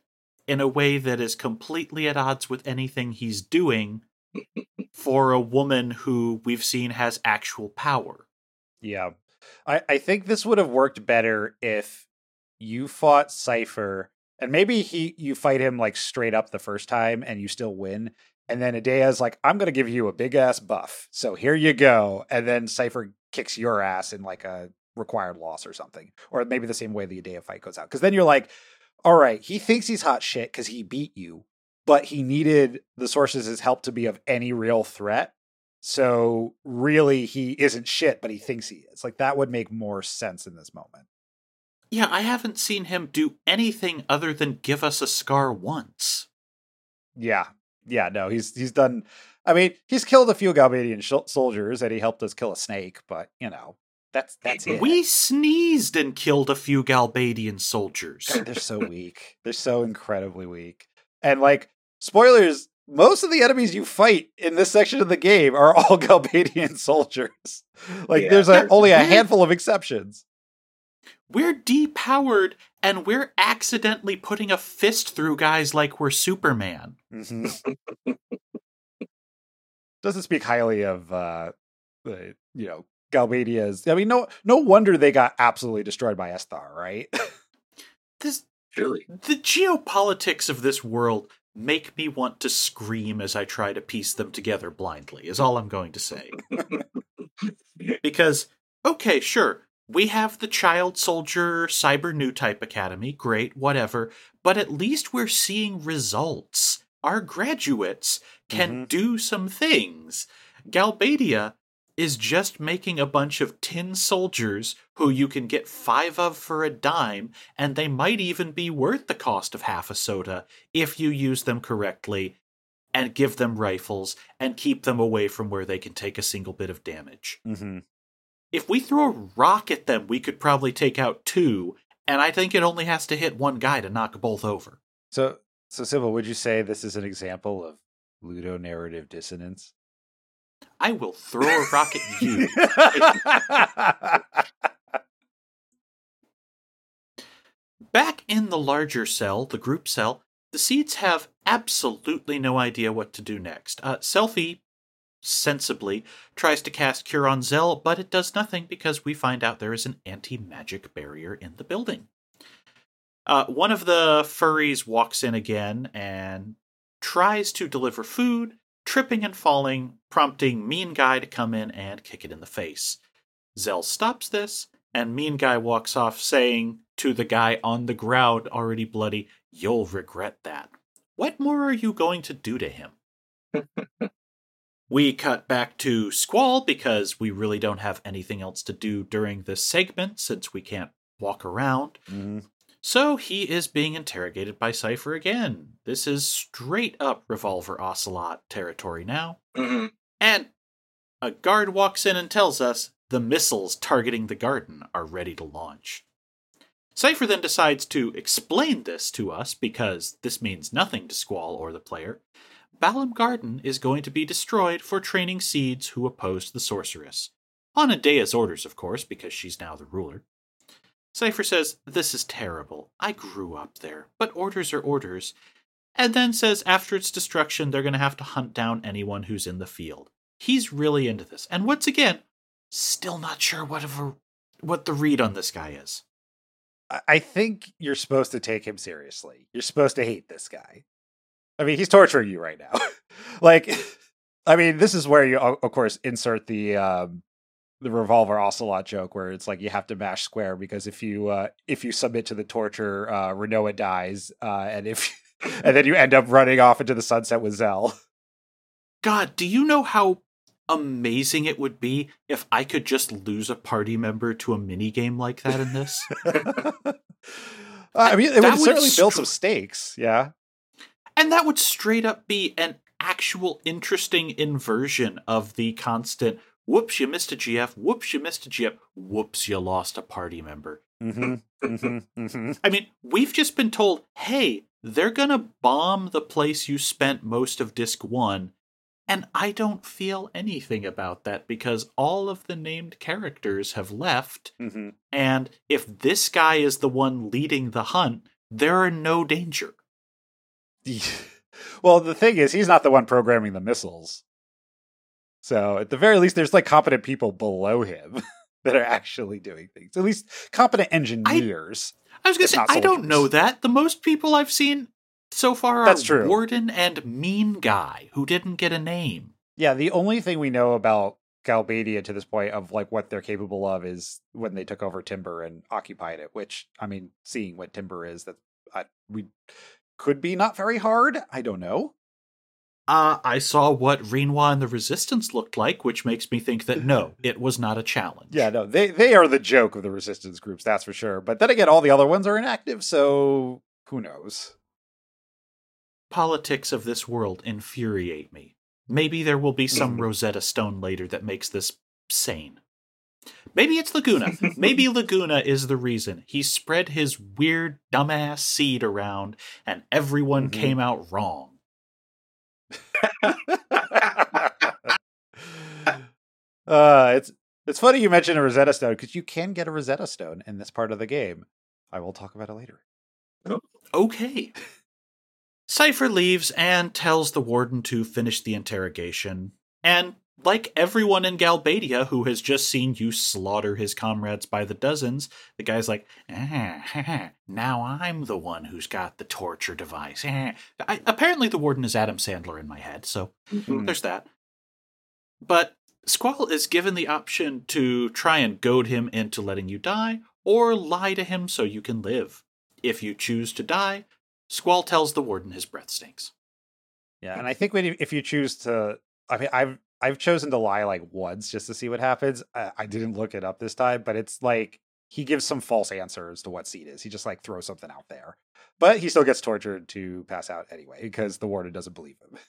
Speaker 2: in a way that is completely at odds with anything he's doing for a woman who we've seen has actual power.
Speaker 1: Yeah. I, I think this would have worked better if you fought Seifer and maybe he you fight him like straight up the first time and you still win. And then Edea's like, I'm gonna give you a big ass buff. So here you go. And then Seifer kicks your ass in like a required loss or something. Or maybe the same way the Edea fight goes out. Because then you're like, all right, he thinks he's hot shit because he beat you, but he needed the sources' help to be of any real threat. So really, he isn't shit, but he thinks he is. Like that would make more sense in this moment.
Speaker 2: Yeah, I haven't seen him do anything other than give us a scar once.
Speaker 1: Yeah, yeah. No, he's he's done. I mean, he's killed a few Galbadian sh- soldiers, and he helped us kill a snake. But you know, that's that's it.
Speaker 2: We sneezed and killed a few Galbadian soldiers.
Speaker 1: They're so weak. They're so incredibly weak. And like spoilers, most of the enemies you fight in this section of the game are all <laughs> Galbadian soldiers. Like
Speaker 3: Yeah.
Speaker 1: there's a, only a handful of exceptions.
Speaker 2: We're depowered and we're accidentally putting a fist through guys like we're Superman.
Speaker 1: Mhm. Doesn't speak highly of uh the you know Galbadia's. I mean, no no wonder they got absolutely destroyed by Esthar, right? <laughs>
Speaker 2: This
Speaker 3: Truly.
Speaker 2: the geopolitics of this world make me want to scream as I try to piece them together blindly, is all I'm going to say. <laughs> because okay, sure, we have the child soldier cyber new type academy, great, whatever, but at least we're seeing results. Our graduates can
Speaker 1: Mhm.
Speaker 2: do some things. Galbadia is just making a bunch of tin soldiers who you can get five of for a dime, and they might even be worth the cost of half a soda if you use them correctly and give them rifles and keep them away from where they can take a single bit of damage.
Speaker 1: hmm
Speaker 2: If we throw a rock at them, we could probably take out two, and I think it only has to hit one guy to knock both over.
Speaker 1: So, so Sybil, would you say this is an example of ludonarrative dissonance?
Speaker 2: I will throw a rock at you. <laughs> Back in the larger cell, the group cell, the seeds have absolutely no idea what to do next. Uh, Selphie, sensibly, tries to cast Cure on Zell, but it does nothing because we find out there is an anti magic barrier in the building. Uh, one of the furries walks in again and tries to deliver food, tripping and falling, prompting Mean Guy to come in and kick it in the face. Zell stops this, and Mean Guy walks off, saying to the guy on the ground, already bloody, You'll regret that. What more are you going to do to him? <laughs> we cut back to Squall because we really don't have anything else to do during this segment since we can't walk around.
Speaker 1: Mhm.
Speaker 2: So he is being interrogated by Seifer again. This is straight up Revolver Ocelot territory now.
Speaker 3: Mhm.
Speaker 2: And a guard walks in and tells us the missiles targeting the garden are ready to launch. Seifer then decides to explain this to us because this means nothing to Squall or the player. Balamb Garden is going to be destroyed for training seeds who oppose the sorceress. On Edea's orders, of course, because she's now the ruler. Seifer says, This is terrible. I grew up there, but orders are orders. And then says after its destruction, they're going to have to hunt down anyone who's in the field. He's really into this. And once again, still not sure what, of a, what the read on this guy is.
Speaker 1: I think you're supposed to take him seriously. You're supposed to hate this guy. I mean, he's torturing you right now. <laughs> like, I mean, this is where you, of course, insert the um, the revolver ocelot joke, where it's like you have to mash square because if you uh, if you submit to the torture, uh, Rinoa dies, uh, and if <laughs> and then you end up running off into the sunset with Zell.
Speaker 2: God, do you know how amazing it would be if I could just lose a party member to a mini game like that in this? <laughs>
Speaker 1: I mean, it
Speaker 2: That
Speaker 1: would
Speaker 2: would
Speaker 1: certainly build some stakes. Yeah.
Speaker 2: And that would straight up be an actual interesting inversion of the constant whoops, you missed a GF, whoops, you missed a GF, whoops, you lost a party member.
Speaker 1: hmm hmm hmm
Speaker 2: I mean, we've just been told, hey, they're gonna bomb the place you spent most of disc one. And I don't feel anything about that because all of the named characters have left.
Speaker 1: hmm
Speaker 2: And if this guy is the one leading the hunt, there are no danger. <laughs>
Speaker 1: well, the thing is, he's not the one programming the missiles. So at the very least, there's like competent people below him <laughs> that are actually doing things. At least competent engineers.
Speaker 2: I was gonna say, I don't know that. The most people I've seen so far are
Speaker 1: That's true.
Speaker 2: Warden and Mean Guy, who didn't get a name.
Speaker 1: Yeah, the only thing we know about Galbadia to this point of like what they're capable of is when they took over Timber and occupied it. Which I mean, seeing what Timber is, that I, we could be not very hard. I don't know.
Speaker 2: Uh, I saw what Rinoa and the Resistance looked like, which makes me think that no, <laughs> it was not a challenge.
Speaker 1: Yeah, no, they they are the joke of the resistance groups, that's for sure. But then again, all the other ones are inactive, so who knows?
Speaker 2: Politics of this world infuriate me. Maybe there will be some
Speaker 1: Mhm.
Speaker 2: Rosetta Stone later that makes this sane. Maybe it's Laguna. Maybe Laguna is the reason. He spread his weird, dumbass seed around, and everyone
Speaker 1: Mhm.
Speaker 2: came out wrong. <laughs>
Speaker 1: uh, it's it's funny you mentioned a Rosetta Stone because you can get a Rosetta Stone in this part of the game. I will talk about it later.
Speaker 2: Okay. Seifer leaves and tells the warden to finish the interrogation. And like everyone in Galbadia who has just seen you slaughter his comrades by the dozens, the guy's like, ah, <laughs> now I'm the one who's got the torture device. Ah. I, apparently, the warden is Adam Sandler in my head, so
Speaker 3: Mhm.
Speaker 2: there's that. But Squall is given the option to try and goad him into letting you die, or lie to him so you can live. If you choose to die, Squall tells the warden his breath stinks.
Speaker 1: Yeah, and I think when you, if you choose to, I mean, I've I've chosen to lie like once just to see what happens. I, I didn't look it up this time, but it's like he gives some false answers to what seed is. He just like throws something out there, but he still gets tortured to pass out anyway because the warden doesn't believe him. <laughs>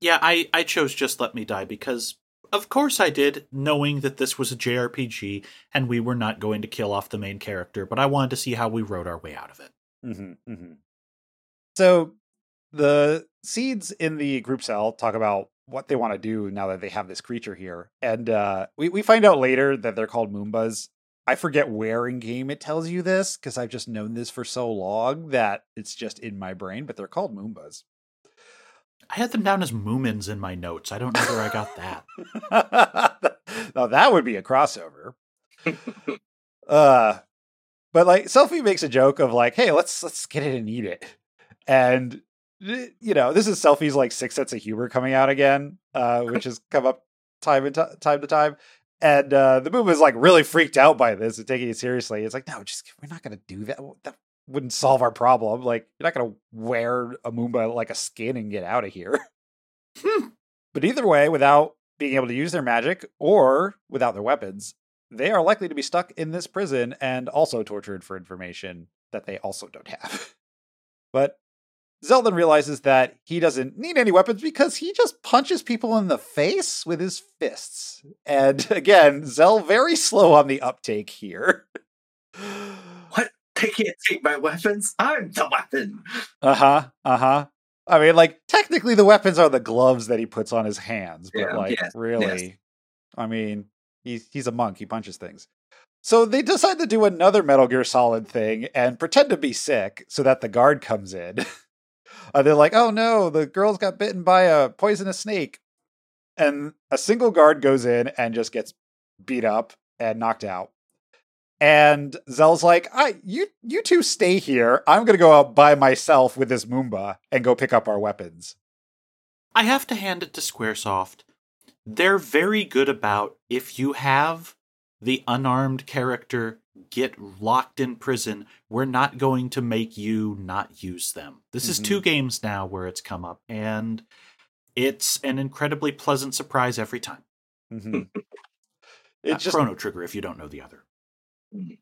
Speaker 2: Yeah, I I chose just let me die because of course I did, knowing that this was a JRPG and we were not going to kill off the main character, but I wanted to see how we wrote our way out of it.
Speaker 1: Mm-hmm, mm-hmm. So the seeds in the group cell talk about what they want to do now that they have this creature here, and uh, we we find out later that they're called Moombas. I forget where in game it tells you this because I've just known this for so long that it's just in my brain. But they're called Moombas.
Speaker 2: I had them down as Moomins in my notes. I don't know where I got that. <laughs>
Speaker 1: now that would be a crossover. uh, but like Selphie makes a joke of like, "Hey, let's let's get it and eat it," and you know, this is Selphie's like six sets of humor coming out again, uh, <laughs> which has come up time and t- time to time. And uh, the movie is like really freaked out by this and taking it seriously. It's like, no, just we're not going to do that. That wouldn't solve our problem. Like, you're not going to wear a Moomba like a skin and get out of here. <laughs> Hmm. but either way, without being able to use their magic or without their weapons, they are likely to be stuck in this prison and also tortured for information that they also don't have. <laughs> But Zeldin realizes that he doesn't need any weapons because he just punches people in the face with his fists. And <laughs> again, Zell very slow on the uptake here. <gasps>
Speaker 3: what? They can't take my weapons? I'm the weapon.
Speaker 1: Uh huh. Uh huh. I mean, like, technically the weapons are the gloves that he puts on his hands, but, yeah, like, yes, really, yes. I mean, he's, he's a monk. He punches things. So they decide to do another Metal Gear Solid thing and pretend to be sick so that the guard comes in. <laughs> Uh, they're like, oh no, the girls got bitten by a poisonous snake. And a single guard goes in and just gets beat up and knocked out. And Zell's like, I you you two stay here. I'm gonna go out by myself with this Moomba and go pick up our weapons.
Speaker 2: I have to hand it to Squaresoft. They're very good about if you have the unarmed character get locked in prison, we're not going to make you not use them. This mm-hmm. is two mm-hmm. games now where it's come up, and it's an incredibly pleasant surprise every time. Mm-hmm. it's just Chrono Trigger if you don't know the other.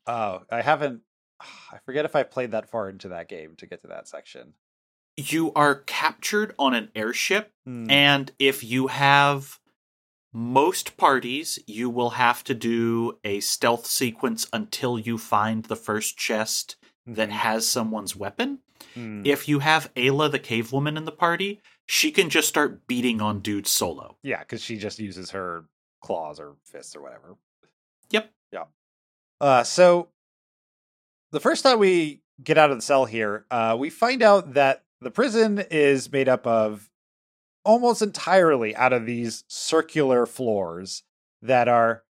Speaker 1: Oh, I haven't. <sighs> I forget if I played that far into that game to get to that section.
Speaker 2: You are captured on an airship, mm. and if you have most parties, you will have to do a stealth sequence until you find the first chest mm-hmm. that has someone's weapon. Mm. If you have Ayla, the cave woman, in the party, she can just start beating on dudes solo.
Speaker 1: Yeah, because she just uses her claws or fists or whatever.
Speaker 2: Yep.
Speaker 1: Yeah. Uh, so the first time we get out of the cell here, uh, we find out that the prison is made up of almost entirely out of these circular floors that are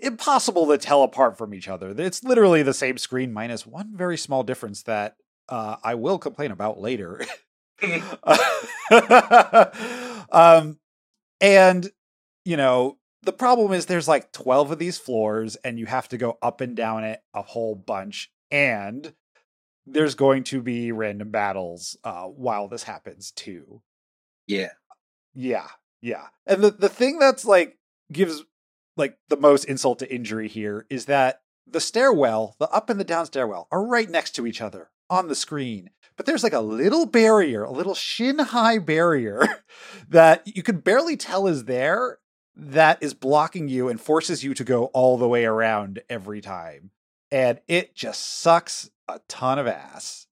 Speaker 1: impossible to tell apart from each other. It's literally the same screen minus one very small difference that uh, I will complain about later. <laughs> um, and you know, the problem is there's like 12 of these floors and you have to go up and down it a whole bunch and there's going to be random battles uh, while this happens too.
Speaker 3: Yeah.
Speaker 1: Yeah. Yeah. And the, the thing that's like gives like the most insult to injury here is that the stairwell, the up and the down stairwell, are right next to each other on the screen. But there's like a little barrier, a little shin high barrier <laughs> that you can barely tell is there that is blocking you and forces you to go all the way around every time. And it just sucks a ton of ass.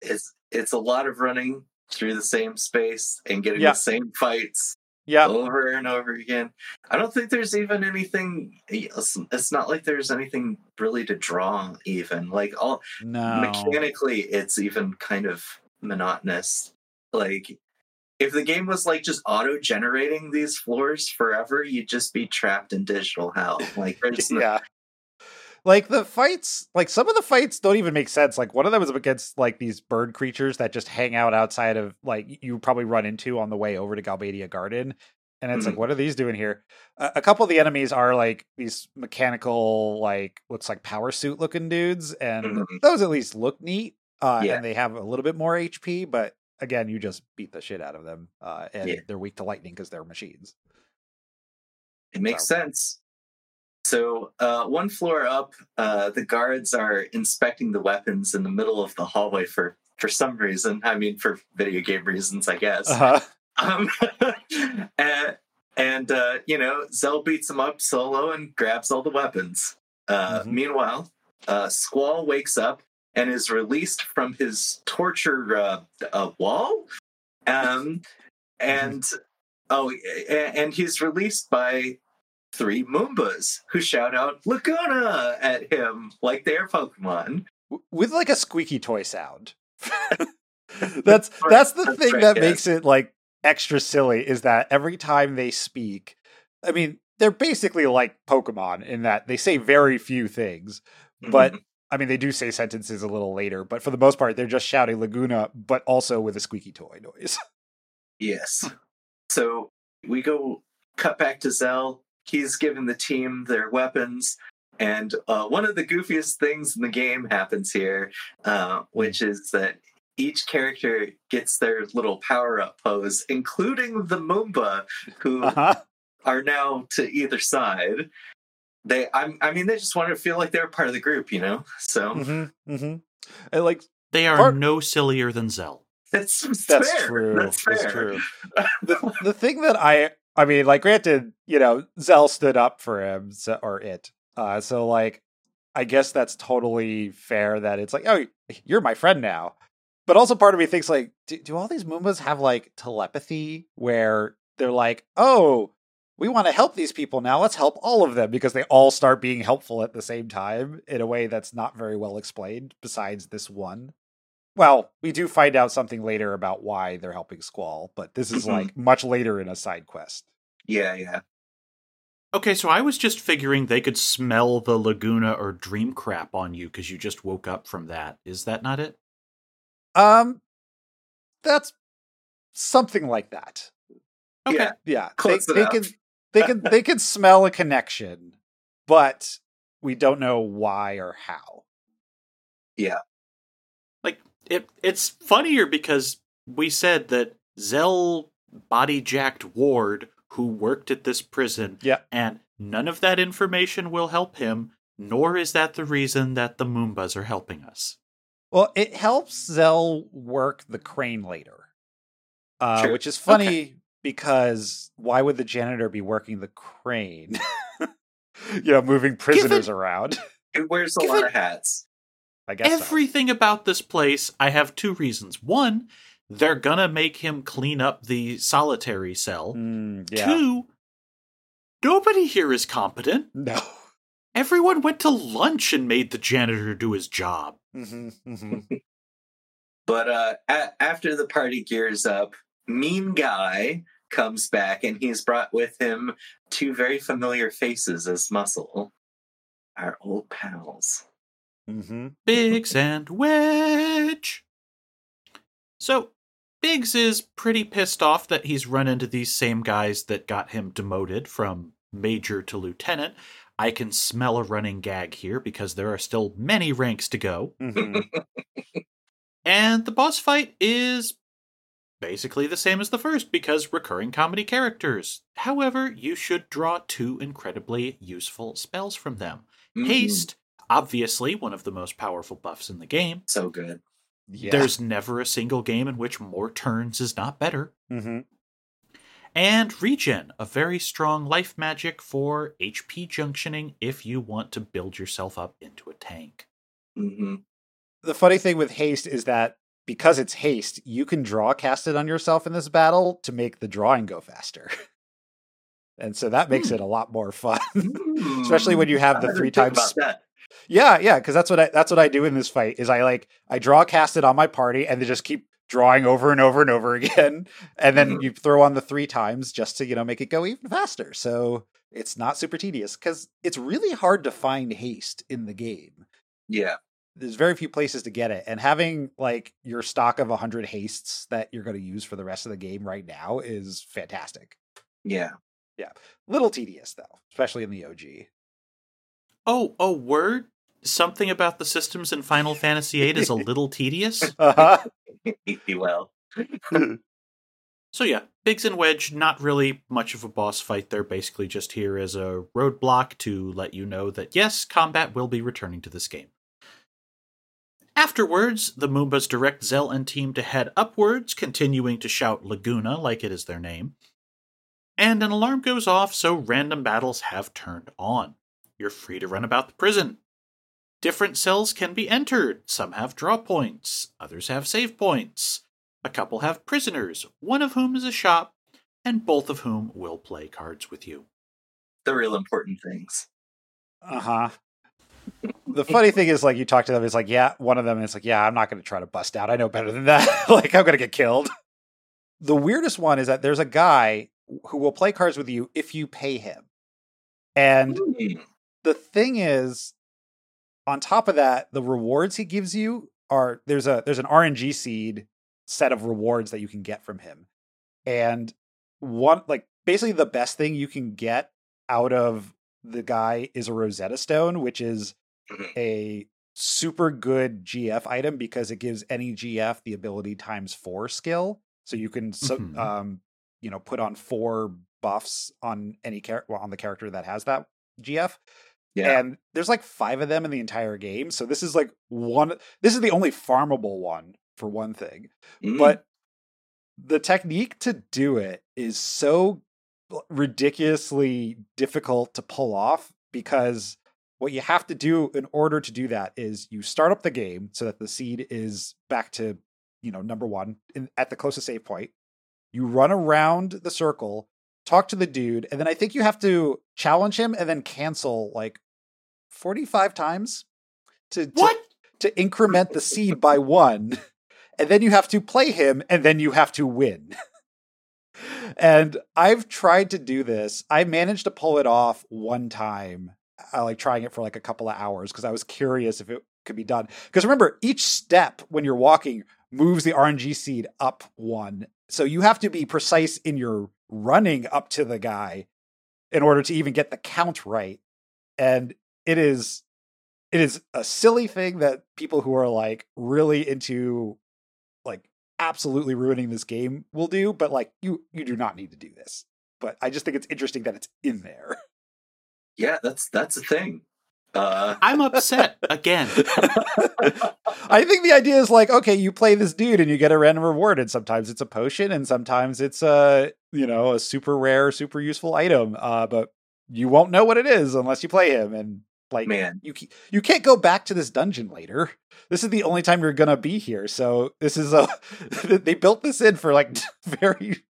Speaker 3: It's it's a lot of running through the same space and getting yeah. the same fights
Speaker 1: yeah.
Speaker 3: over and over again. I don't think there's even anything it's not like there's anything really to draw even like all
Speaker 1: no.
Speaker 3: mechanically it's even kind of monotonous. Like if the game was like just auto generating these floors forever you'd just be trapped in digital hell. Like there's <laughs>
Speaker 1: yeah like the fights, like some of the fights don't even make sense. Like one of them is against like these bird creatures that just hang out outside of like you probably run into on the way over to Galbadia Garden. And it's
Speaker 3: Mhm.
Speaker 1: like, what are these doing here? A a couple of the enemies are like these mechanical, like looks like power suit looking dudes, and
Speaker 3: Mhm.
Speaker 1: those at least look neat. Uh,
Speaker 3: Yeah.
Speaker 1: And they have a little bit more HP, but again, you just beat the shit out of them, uh, and
Speaker 3: Yeah.
Speaker 1: they're weak to lightning because they're machines.
Speaker 3: It makes
Speaker 1: So-
Speaker 3: sense. So, uh, one floor up, uh, the guards are inspecting the weapons in the middle of the hallway for for some reason. I mean, for video game reasons, I guess.
Speaker 1: Uh-huh.
Speaker 3: Um, <laughs> and and uh, you know, Zell beats him up solo and grabs all the weapons. Uh,
Speaker 1: Mhm.
Speaker 3: Meanwhile, uh, Squall wakes up and is released from his torture uh, uh, wall. Um, <laughs> and oh, and he's released by three Moombas who shout out Laguna at him like they're Pokemon.
Speaker 1: With like a squeaky toy sound. <laughs> that's that's the
Speaker 3: That's
Speaker 1: thing
Speaker 3: right,
Speaker 1: that makes it like extra silly is that every time they speak, I mean, they're basically like Pokemon in that they say very few things, but
Speaker 3: Mhm.
Speaker 1: I mean, they do say sentences a little later, but for the most part, they're just shouting Laguna, but also with a squeaky toy noise.
Speaker 3: Yes. So we go cut back to Zell. He's given the team their weapons. And uh, one of the goofiest things in the game happens here, uh, which is that each character gets their little power up pose, including the Moomba, who
Speaker 1: Uh-huh.
Speaker 3: are now to either side. They, I'm, I mean, they just want to feel like they're part of the group, you know. So
Speaker 1: hmm hmm And like
Speaker 2: They are
Speaker 1: Part-
Speaker 2: no sillier than Zell.
Speaker 3: that's that's,
Speaker 1: that's
Speaker 3: fair.
Speaker 1: true.
Speaker 3: That's fair.
Speaker 1: true. the, the thing that I I mean, like granted, you know, Zell stood up for him so, or it. Uh so like I guess that's totally fair that it's like, oh, you're my friend now. But also part of me thinks like, do, do all these Moombas have like telepathy where they're like, oh, we want to help these people now. Let's help all of them because they all start being helpful at the same time in a way that's not very well explained besides this one. Well, we do find out something later about why they're helping Squall, but this is
Speaker 3: Mhm.
Speaker 1: like much later in a side quest.
Speaker 3: Yeah, yeah.
Speaker 2: Okay, so I was just figuring they could smell the Laguna or Dream crap on you because you just woke up from that. Is that not it?
Speaker 1: Um that's something like that.
Speaker 2: Okay.
Speaker 3: Yeah.
Speaker 1: Yeah.
Speaker 3: Close
Speaker 1: they, they can they can they <laughs> can smell a connection, but we don't know why or how.
Speaker 2: Like it it's funnier because we said that Zell body jacked Ward who worked at this prison
Speaker 1: Yeah.
Speaker 2: and none of that information will help him nor is that the reason that the Moombas are helping us.
Speaker 1: Well, it helps Zell work the crane later. Uh,
Speaker 3: Sure.
Speaker 1: which is funny because why would the janitor be working the crane? <laughs> you know, moving prisoners around. <laughs>
Speaker 3: It wears a
Speaker 2: Give
Speaker 3: lot of hats.
Speaker 1: I guess so.
Speaker 2: Everything about this place, I have two reasons. One, they're gonna make him clean up the solitary cell.
Speaker 1: Mm, yeah.
Speaker 2: Two, nobody here is competent. <laughs>
Speaker 1: No.
Speaker 2: Everyone went to lunch and made the janitor do his job.
Speaker 1: hmm hmm <laughs>
Speaker 3: But uh, a- after the party gears up, Mean Guy comes back and he's brought with him two very familiar faces as Muscle, our old pals.
Speaker 1: Hmm
Speaker 2: Biggs and Wedge. So, Biggs is pretty pissed off that he's run into these same guys that got him demoted from major to lieutenant. I can smell a running gag here because there are still many ranks to go.
Speaker 1: hmm
Speaker 2: And the boss fight is basically the same as the first because recurring comedy characters. However, you should draw two incredibly useful spells from them.
Speaker 3: Mhm.
Speaker 2: Haste, obviously one of the most powerful buffs in the game.
Speaker 3: So good.
Speaker 1: Yeah.
Speaker 2: There's never a single game in which more turns is not better.
Speaker 1: hmm
Speaker 2: And regen, a very strong life magic for HP junctioning if you want to build yourself up into a tank.
Speaker 3: hmm
Speaker 1: The funny thing with haste is that because it's haste, you can draw cast it on yourself in this battle to make the drawing go faster. <laughs> and so that makes
Speaker 3: Hmm.
Speaker 1: it a lot more fun. <laughs> Especially when you have the three times
Speaker 3: about that.
Speaker 1: Yeah, yeah, because that's what I that's what I do in this fight is I like I draw cast it on my party and they just keep drawing over and over and over <laughs> again, and then
Speaker 3: Mhm.
Speaker 1: you throw on the three times just to you know make it go even faster. So it's not super tedious because it's really hard to find haste in the game.
Speaker 3: Yeah.
Speaker 1: There's very few places to get it, and having like your stock of hundred hastes that you're going to use for the rest of the game right now is fantastic.
Speaker 3: Yeah, yeah.
Speaker 1: Little tedious though, especially in the OG.
Speaker 2: Oh, oh, word? Something about the systems in Final Fantasy VIII is a <laughs> little tedious?
Speaker 1: Uh-huh.
Speaker 3: well.
Speaker 2: So yeah, Biggs and Wedge, not really much of a boss fight. They're basically just here as a roadblock to let you know that yes, combat will be returning to this game. Afterwards, the Moombas direct Zell and team to head upwards, continuing to shout Laguna like it is their name. And an alarm goes off, so random battles have turned on. You're free to run about the prison. Different cells can be entered. Some have draw points, others have save points. A couple have prisoners, one of whom is a shop, and both of whom will play cards with you.
Speaker 3: The real important things.
Speaker 1: Uh-huh. <laughs> The funny thing is like you talk to them, it's like, yeah, one of them and it's like, yeah, I'm not gonna try to bust out. I know better than that. <laughs> like I'm gonna get killed. The weirdest one is that there's a guy who will play cards with you if you pay him. And
Speaker 3: Mm.
Speaker 1: the thing is, on top of that, the rewards he gives you are there's a there's an RNG seed set of rewards that you can get from him. And one like basically the best thing you can get out of the guy is a Rosetta Stone, which is
Speaker 3: Mhm.
Speaker 1: a super good GF item because it gives any GF the ability times four skill. So you can so,
Speaker 2: Mhm.
Speaker 1: um you know put on four buffs on any character well, on the character that has that GF.
Speaker 3: Yeah.
Speaker 1: And there's like five of them in the entire game. So this is like one this is the only farmable one for one thing.
Speaker 3: Mm.
Speaker 1: But the technique to do it is so ridiculously difficult to pull off because what you have to do in order to do that is you start up the game so that the seed is back to you know number one in, at the closest save point you run around the circle talk to the dude and then i think you have to challenge him and then cancel like 45 times to, to
Speaker 2: What?
Speaker 1: to increment the seed by one, and then you have to play him, and then you have to win. and I've tried to do this. I managed to pull it off one time, uh, like trying it for like a couple of hours because I was curious if it could be done. Because remember, each step when you're walking moves the RNG seed up one. So you have to be precise in your running up to the guy in order to even get the count right. And it is it is a silly thing that people who are like really into like absolutely ruining this game will do but like you you do not need to do this but i just think it's interesting that it's in there
Speaker 3: yeah, that's that's a thing. Uh,
Speaker 2: I'm upset again. <laughs>
Speaker 1: i think the idea is like okay you play this dude and you get a random reward and sometimes it's a potion and sometimes it's a you know a super rare super useful item uh but you won't know what it is unless you play him and like
Speaker 3: man,
Speaker 1: you you can't go back to this dungeon later. This is the only time you're gonna be here. So this is a <laughs> they built this in for like <laughs> very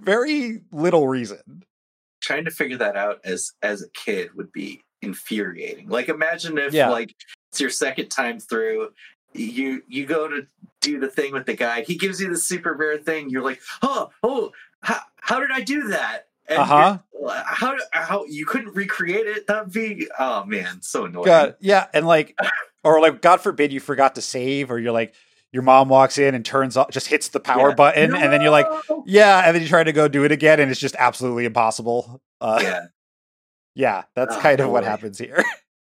Speaker 1: very little reason.
Speaker 3: trying to figure that out as as a kid would be infuriating. Like imagine if
Speaker 1: Yeah.
Speaker 3: like it's your second time through, you you go to do the thing with the guy. He gives you the super rare thing. You're like, oh oh, how, how did I do that? And
Speaker 1: Uh huh.
Speaker 3: How how you couldn't recreate it? That'd be oh man, so annoying.
Speaker 1: God, yeah, and like, or like, God forbid you forgot to save, or you're like, your mom walks in and turns off, just hits the power
Speaker 3: Yeah.
Speaker 1: button, and then you're like, yeah, and then you try to go do it again, and it's just absolutely impossible. Uh, yeah.
Speaker 3: Yeah,
Speaker 1: that's
Speaker 3: Oh,
Speaker 1: kind of what happens here.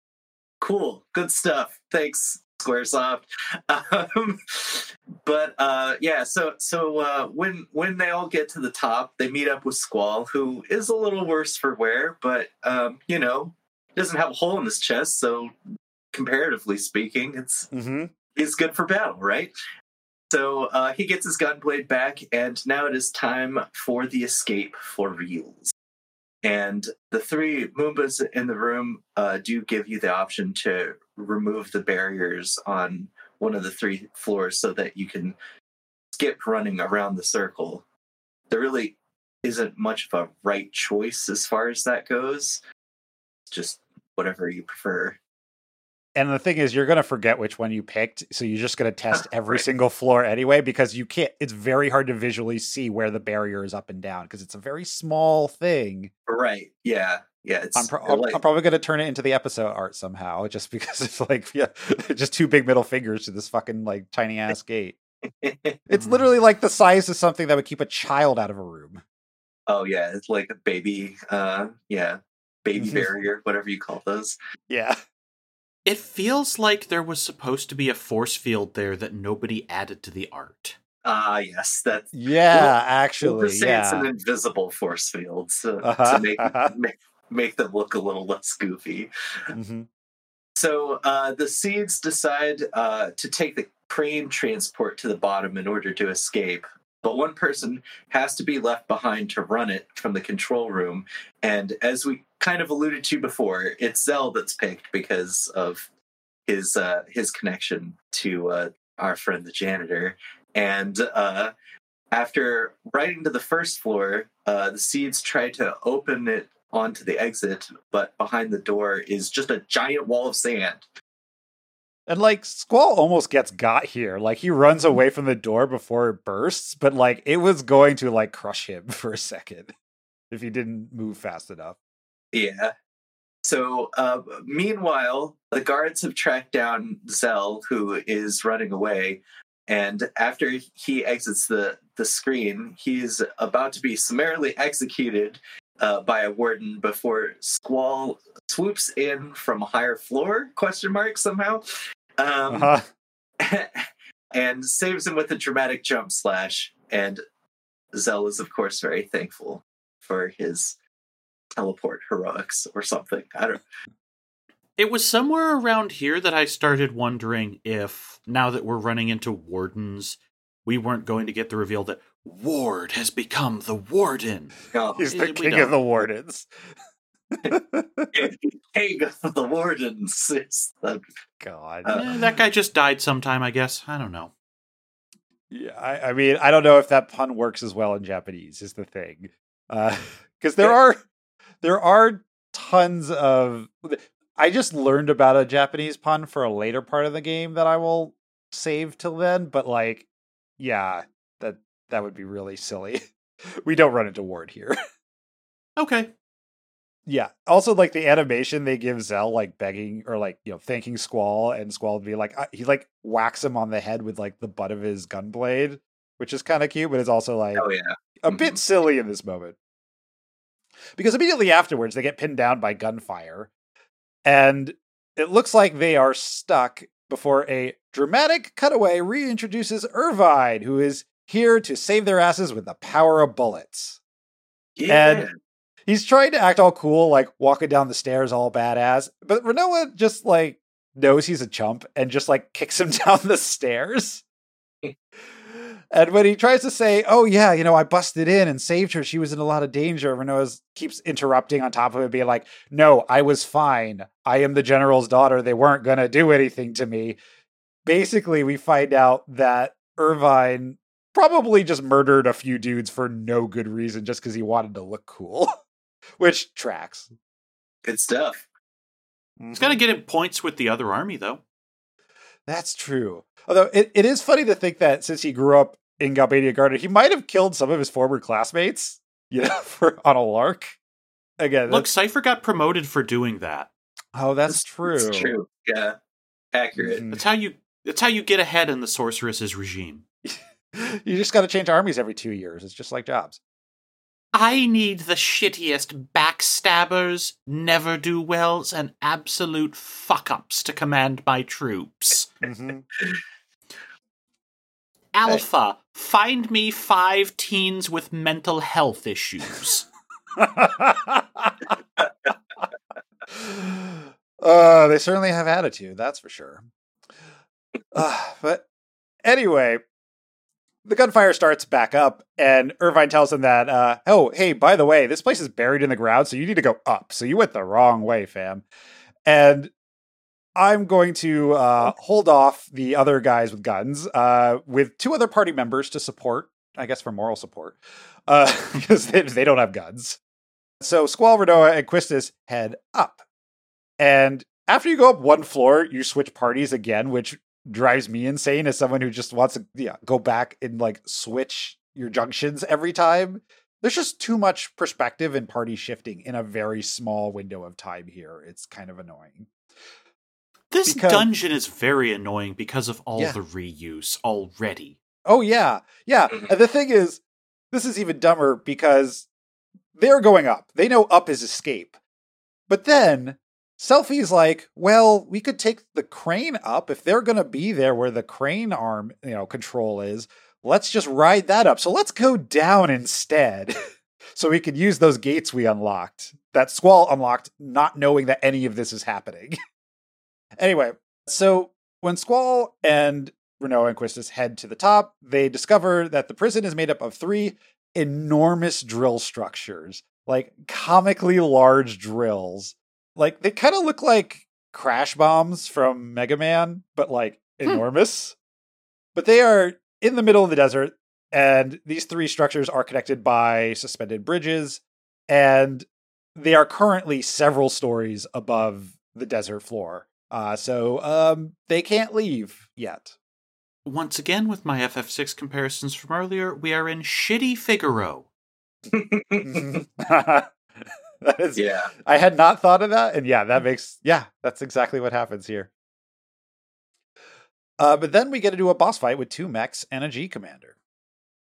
Speaker 1: <laughs>
Speaker 3: cool, good stuff. Thanks, SquareSoft. Um, <laughs> but uh, yeah, so so uh, when when they all get to the top, they meet up with Squall, who is a little worse for wear, but um, you know, doesn't have a hole in his chest, so comparatively speaking, it's
Speaker 1: mm-hmm.
Speaker 3: is good for battle, right? So uh, he gets his gunblade back, and now it is time for the escape for reals. And the three Moombas in the room uh, do give you the option to remove the barriers on one of the three floors so that you can skip running around the circle. There really isn't much of a right choice as far as that goes. Just whatever you prefer.
Speaker 1: And the thing is, you're going to forget which one you picked. So you're just going to test <laughs> every
Speaker 3: Right.
Speaker 1: single floor anyway, because you can't, it's very hard to visually see where the barrier is up and down because it's a very small thing.
Speaker 3: Right. Yeah. Yeah. It's
Speaker 1: I'm, pro-
Speaker 3: like-
Speaker 1: I'm probably going to turn it into the episode art somehow just because it's like, yeah, <laughs> just two big middle fingers to this fucking like tiny ass <laughs> gate. It's
Speaker 2: Mm.
Speaker 1: literally like the size of something that would keep a child out of a room.
Speaker 3: Oh yeah, it's like a baby. Uh, yeah, baby
Speaker 1: Mhm.
Speaker 3: barrier, whatever you call those.
Speaker 1: Yeah.
Speaker 2: It feels like there was supposed to be a force field there that nobody added to the art.
Speaker 3: Ah, yes, that's
Speaker 1: Yeah,
Speaker 3: We'll
Speaker 1: actually,
Speaker 3: just say it's
Speaker 1: yeah.
Speaker 3: an invisible force field to,
Speaker 1: Uh-huh,
Speaker 3: to make, <laughs>
Speaker 1: uh-huh.
Speaker 3: make make them look a little less goofy.
Speaker 1: Mhm.
Speaker 3: So uh, the seeds decide uh, to take the crane transport to the bottom in order to escape. But one person has to be left behind to run it from the control room. And as we kind of alluded to before, it's Zell that's picked because of his uh, his connection to uh, our friend the janitor. And uh, after riding to the first floor, uh, the seeds try to open it onto the exit, but behind the door is just a giant wall of sand.
Speaker 1: And like Squall almost gets got here. Like he runs away from the door before it bursts, but like it was going to like crush him <laughs> for a second if he didn't move fast enough.
Speaker 3: Yeah. So, uh, meanwhile, the guards have tracked down Zell, who is running away. And after he exits the, the screen, he's about to be summarily executed uh, by a warden before Squall swoops in from a higher floor? Question mark somehow, um,
Speaker 1: Uh-huh. <laughs>
Speaker 3: and saves him with a dramatic jump slash. And Zell is, of course, very thankful for his teleport heroics or something. I don't. Know.
Speaker 2: It was somewhere around here that I started wondering if, now that we're running into wardens, we weren't going to get the reveal that Ward has become the warden.
Speaker 3: know.
Speaker 1: He's
Speaker 2: Eh,
Speaker 1: the
Speaker 2: we
Speaker 1: king
Speaker 2: don't.
Speaker 1: of the wardens. <laughs>
Speaker 3: King of the Wardens. It's the-
Speaker 1: God.
Speaker 3: Uh,
Speaker 2: Eh, that guy just died sometime, I guess. I don't know.
Speaker 1: Yeah, I, I mean, I don't know if that pun works as well in Japanese. Is the thing, <laughs> because there are there are tons of. I just learned about a Japanese pun for a later part of the game that I will save till then. But like, yeah, that that would be really silly. <laughs> we don't run into Ward here.
Speaker 2: Okay.
Speaker 1: Yeah. Also, like the animation they give Zell, like begging or like you know thanking Squall, and Squall would be like he like whacks him on the head with like the butt of his gunblade, which is kind of cute, but it's also like
Speaker 3: oh yeah.
Speaker 1: a bit mm-hmm. silly in this moment because immediately afterwards they get pinned down by gunfire, and it looks like they are stuck before a dramatic cutaway reintroduces Irvine, who is here to save their asses with the power of bullets
Speaker 3: Yeah.
Speaker 1: And- he's trying to act all cool, like walking down the stairs all badass. But Rinoa just like knows he's a chump and just like kicks him <laughs> down the stairs. and when he tries to say, "Oh yeah, you know, I busted in and saved her. She was in a lot of danger," Rinoa keeps interrupting on top of it, being like, "No, I was fine. I am the general's daughter. They weren't gonna do anything to me." Basically, we find out that Irvine probably just murdered a few dudes for no good reason just because he wanted to look cool <laughs> which tracks
Speaker 3: Good stuff.
Speaker 2: It's going to get him points with the other army, though.
Speaker 1: that's true although it, it is funny to think that since he grew up in galbadia garden he might have killed some of his former classmates you know <laughs> for on a lark again
Speaker 2: Look, Seifer got promoted for doing that.
Speaker 1: oh that's true
Speaker 3: It's true. Yeah. Accurate.
Speaker 1: Mhm.
Speaker 2: That's how you. That's how you get ahead in the sorceress's regime. <laughs>
Speaker 1: you just got to change armies every two years it's just like jobs
Speaker 2: I need the shittiest backstabbers, never do wells, and absolute fuck ups to command my troops.
Speaker 1: Mhm.
Speaker 2: Alpha, find me five teens with mental health issues. <laughs>
Speaker 1: uh, they certainly have attitude, that's for sure. Uh, but anyway, the gunfire starts back up, and Irvine tells them that, uh, oh, hey, by the way, this place is buried in the ground, so you need to go up. So you went the wrong way, fam. And I'm going to uh, hold off the other guys with guns uh, with two other party members to support, I guess for moral support, uh, <laughs> because they, they don't have guns. So Squall, Rinoa, and Quistis head up. And after you go up one floor, you switch parties again, which drives me insane as someone who just wants to yeah, go back and like switch your junctions every time. There's just too much perspective and party shifting in a very small window of time here. It's kind of annoying.
Speaker 2: This
Speaker 1: Because-
Speaker 2: dungeon is very annoying because of all
Speaker 1: Yeah.
Speaker 2: the reuse already.
Speaker 1: Oh yeah, yeah.
Speaker 3: Mhm.
Speaker 1: And the thing is, this is even dumber because they're going up. They know up is escape. But then Selphie's like, well, we could take the crane up if they're going to be there where the crane arm, you know, control is. Let's just ride that up. So let's go down instead. <laughs> so we can use those gates we unlocked. That Squall unlocked, not knowing that any of this is happening. <laughs> anyway, so when Squall and Rinoa and Quistis head to the top, they discover that the prison is made up of three enormous drill structures, like comically large drills like they kind of look like crash bombs from Mega Man, but like hmm. enormous. But they are in the middle of the desert, and these three structures are connected by suspended bridges, and they are currently several stories above the desert floor. Uh, so um, they can't leave yet.
Speaker 2: Once again, with my FF6 comparisons from earlier, we are in shitty Figaro. <laughs> <laughs> <laughs> <laughs>
Speaker 1: that is, yeah. I had not thought of that, and yeah, that makes yeah, that's exactly what happens here. Uh, but then we get into a boss fight with two mechs and a G commander.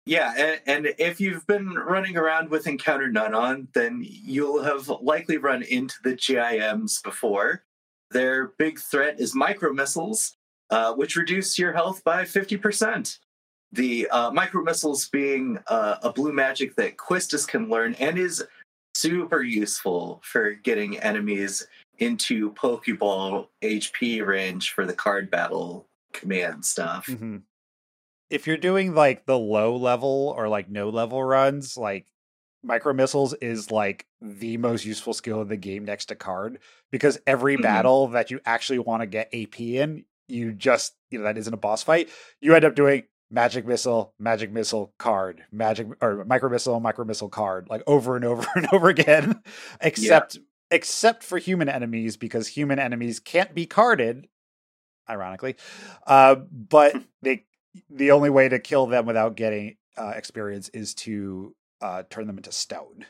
Speaker 3: Yeah, and, and, if you've been running around with Encounter None on, then you'll have likely run into the GIMs before. Their big threat is micro missiles, uh, which reduce your health by 50%. The uh, micro missiles being uh, a blue magic that Quistis can learn and is super useful for getting enemies into Pokeball HP range for the card battle command stuff. Mm-hmm.
Speaker 1: If you're doing like the low level or like no level runs, like micro missiles is like the most useful skill in the game next to card because every mm-hmm. battle that you actually want to get AP in, you just you know that isn't a boss fight, you end up doing magic missile, magic missile card, magic or micro missile, micro missile card, like over and over <laughs> and over again. except yeah. except for human enemies, because human enemies can't be carded, ironically. Uh, but <laughs> they the only way to kill them without getting uh, experience is to uh, turn them into stone,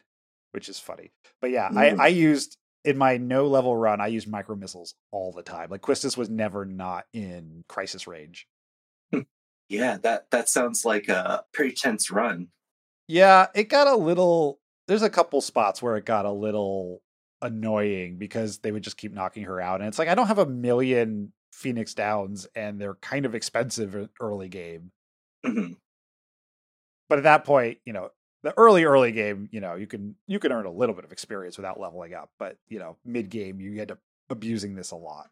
Speaker 1: which is funny. But yeah, mm. I, I used in my no level run, I used micro missiles all the time. Like Quistis was never not in crisis range.
Speaker 3: Yeah, that that sounds like a pretty tense run.
Speaker 1: Yeah, it got a little there's a couple spots where it got a little annoying because they would just keep knocking her out and it's like I don't have a million Phoenix Downs and they're kind of expensive early game. Mm-hmm. But at that point, you know, the early early game, you know, you can you can earn a little bit of experience without leveling up, but you know, mid game you end up abusing this a lot.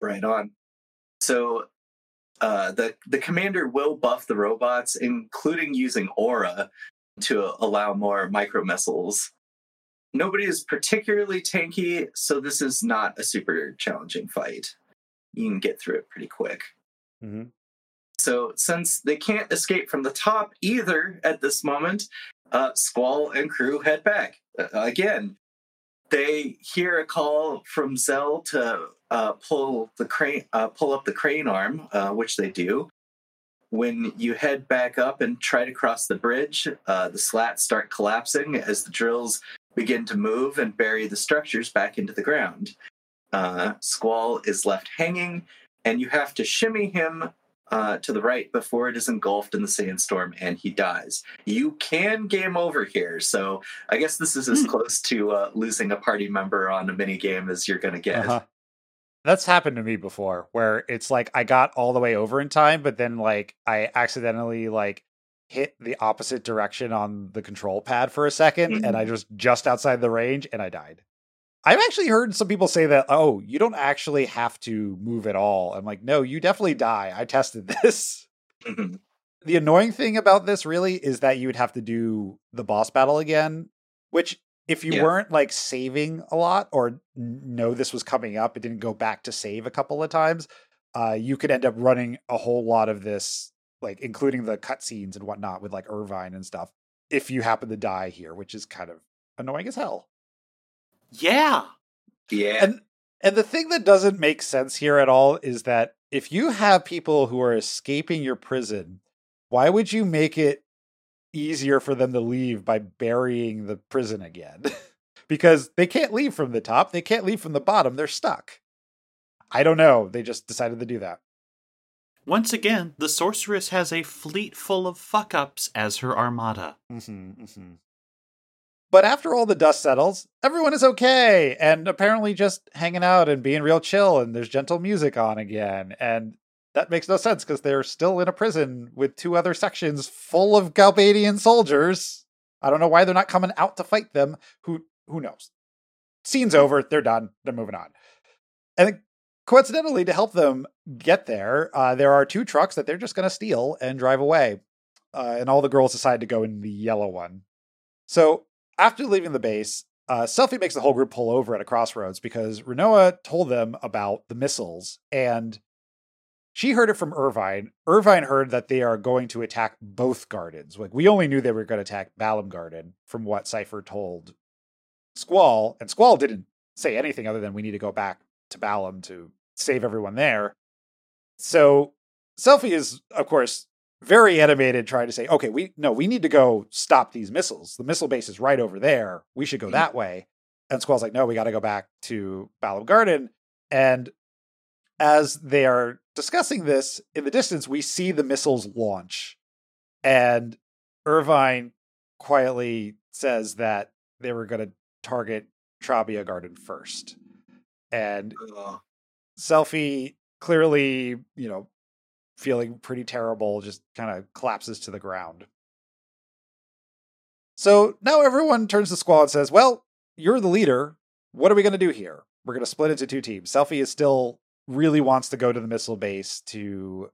Speaker 3: Right on. So uh, the the commander will buff the robots, including using aura to allow more micro missiles. Nobody is particularly tanky, so this is not a super challenging fight. You can get through it pretty quick. Mm-hmm. So, since they can't escape from the top either at this moment, uh, Squall and crew head back. Uh, again, they hear a call from Zell to uh, pull the crane, uh, pull up the crane arm, uh, which they do. When you head back up and try to cross the bridge, uh, the slats start collapsing as the drills begin to move and bury the structures back into the ground. Uh, Squall is left hanging, and you have to shimmy him uh, to the right before it is engulfed in the sandstorm and he dies. You can game over here, so I guess this is as hmm. close to uh, losing a party member on a mini game as you're going to get. Uh-huh.
Speaker 1: That's happened to me before, where it's like I got all the way over in time, but then like I accidentally like hit the opposite direction on the control pad for a 2nd mm-hmm. and I mm-hmm. was just outside the range and I died. I've actually heard some people say that, oh, you don't actually have to move at all. I'm like, no, you definitely die. I tested this. Mm-hmm. The annoying thing about this really is that you would have to do the boss battle again, which if you yeah. weren't like saving a lot or know this was coming up, it didn't go back to save a couple of times, uh, you could end up running a whole lot of this, like including the cutscenes and whatnot with like Irvine and stuff, if you happen to die here, which is kind of annoying as hell.
Speaker 2: Yeah.
Speaker 3: Yeah.
Speaker 1: And and the thing that doesn't make sense here at all is that if you have people who are escaping your prison, why would you make it easier for them to leave by burying the prison again? <laughs> because they can't leave from the top, they can't leave from the bottom, they're stuck. I don't know, they just decided to do that.
Speaker 2: Once again, the sorceress has a fleet full of fuck ups as her armada. Mm-hmm, mm-hmm.
Speaker 1: But after all the dust settles, everyone is okay and apparently just hanging out and being real chill and there's gentle music on again. And that makes no sense because they're still in a prison with two other sections full of Galbadian soldiers. I don't know why they're not coming out to fight them. Who who knows? Scene's over. They're done. They're moving on. And coincidentally, to help them get there, uh, there are two trucks that they're just going to steal and drive away. Uh, and all the girls decide to go in the yellow one. So after leaving the base, uh, Selphie makes the whole group pull over at a crossroads because Rinoa told them about the missiles and she heard it from Irvine. Irvine heard that they are going to attack both gardens. Like we only knew they were going to attack Balamb Garden from what Seifer told Squall, and Squall didn't say anything other than we need to go back to Balamb to save everyone there. So Selphie is, of course, very animated, trying to say, okay, we no, we need to go stop these missiles. The missile base is right over there. We should go mm-hmm. that way. And Squall's like, no, we got to go back to Balamb Garden. And as they are discussing this in the distance, we see the missiles launch. And Irvine quietly says that they were going to target Trabia Garden first. And Ugh. Selphie clearly, you know, feeling pretty terrible, just kind of collapses to the ground. So now everyone turns to Squall and says, Well, you're the leader. What are we going to do here? We're going to split into two teams. Selphie is still really wants to go to the missile base to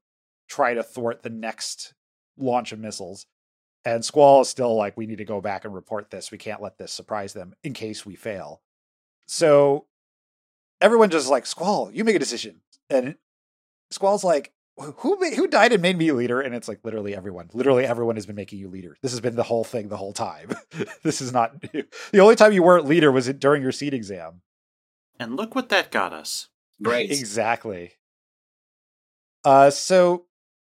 Speaker 1: try to thwart the next launch of missiles. And Squall is still like, we need to go back and report this. We can't let this surprise them in case we fail. So everyone just like, Squall, you make a decision. And Squall's like, who who died and made me leader? And it's like literally everyone. Literally everyone has been making you leader. This has been the whole thing the whole time. <laughs> this is not new. The only time you weren't leader was during your seat exam.
Speaker 2: And look what that got us. <laughs>
Speaker 3: Right.
Speaker 1: exactly. Uh so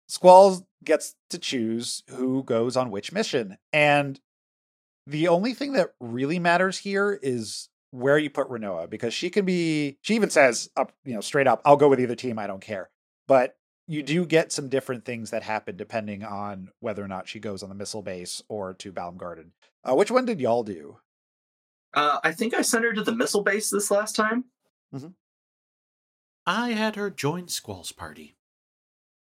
Speaker 1: Squall gets to choose who goes on which mission. And the only thing that really matters here is where you put Rinoa because she can be she even says up, you know, straight up, I'll go with either team, I don't care. But you do get some different things that happen depending on whether or not she goes on the missile base or to Balamb Garden. Uh, which one did y'all do?
Speaker 3: Uh, I think I sent her to the missile base this last time.
Speaker 2: Mm-hmm. I had her join Squall's party.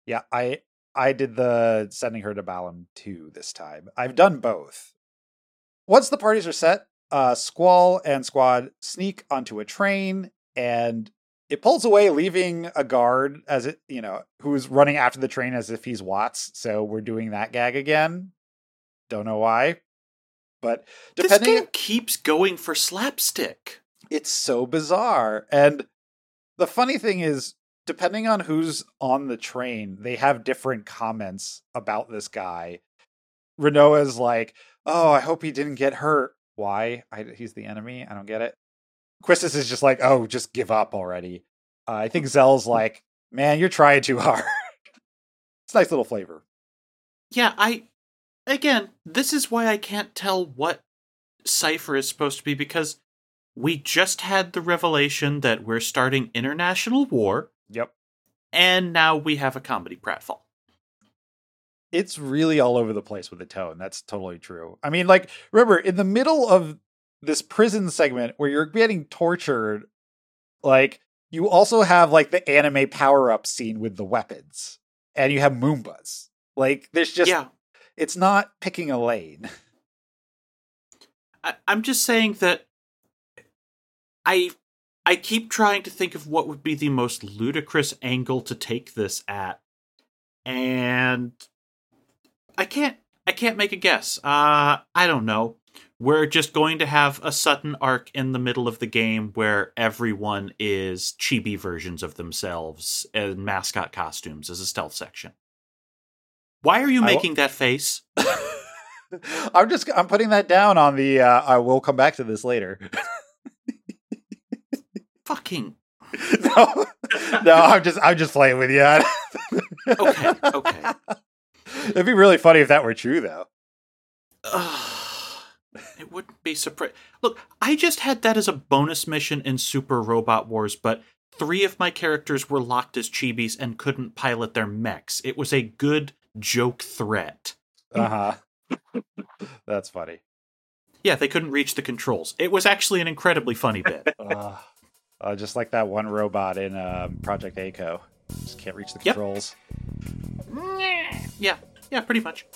Speaker 1: Yeah, I I did the sending her to Balamb too this time. I've done both. Once the parties are set, uh, Squall and Squad sneak onto a train and it pulls away, leaving a guard as it, you know, who's running after the train as if he's Watts. So we're doing that gag again. Don't know why, but
Speaker 2: depending, this game keeps going for slapstick.
Speaker 1: It's so bizarre, and the funny thing is, depending on who's on the train, they have different comments about this guy. Rinoa's like, "Oh, I hope he didn't get hurt." Why? I, he's the enemy. I don't get it. Quistis is just like, oh, just give up already. Uh, I think Zell's like, man, you're trying too hard. <laughs> it's nice little flavor.
Speaker 2: Yeah, I. Again, this is why I can't tell what Seifer is supposed to be because we just had the revelation that we're starting international war.
Speaker 1: Yep.
Speaker 2: And now we have a comedy pratfall.
Speaker 1: It's really all over the place with the tone. That's totally true. I mean, like, remember, in the middle of this prison segment where you're getting tortured, like you also have like the anime power up scene with the weapons, and you have Moombas. Like there's just yeah. it's not picking a lane. <laughs>
Speaker 2: I, I'm just saying that I I keep trying to think of what would be the most ludicrous angle to take this at, and I can't I can't make a guess. Uh, I don't know we're just going to have a sudden arc in the middle of the game where everyone is chibi versions of themselves in mascot costumes as a stealth section. Why are you making that face? <laughs>
Speaker 1: I'm just I'm putting that down on the uh, I will come back to this later.
Speaker 2: Fucking <laughs>
Speaker 1: no, no, I'm just I'm just playing with you. <laughs>
Speaker 2: okay, okay.
Speaker 1: It'd be really funny if that were true, though.
Speaker 2: It wouldn't be surprised. Look, I just had that as a bonus mission in Super Robot Wars, but three of my characters were locked as chibis and couldn't pilot their mechs. It was a good joke threat.
Speaker 1: Uh huh. <laughs> That's funny.
Speaker 2: Yeah, they couldn't reach the controls. It was actually an incredibly funny bit. <laughs>
Speaker 1: uh, uh, just like that one robot in um, Project A-ko. Just can't reach the
Speaker 2: Yep.
Speaker 1: controls.
Speaker 2: yeah, yeah, pretty much.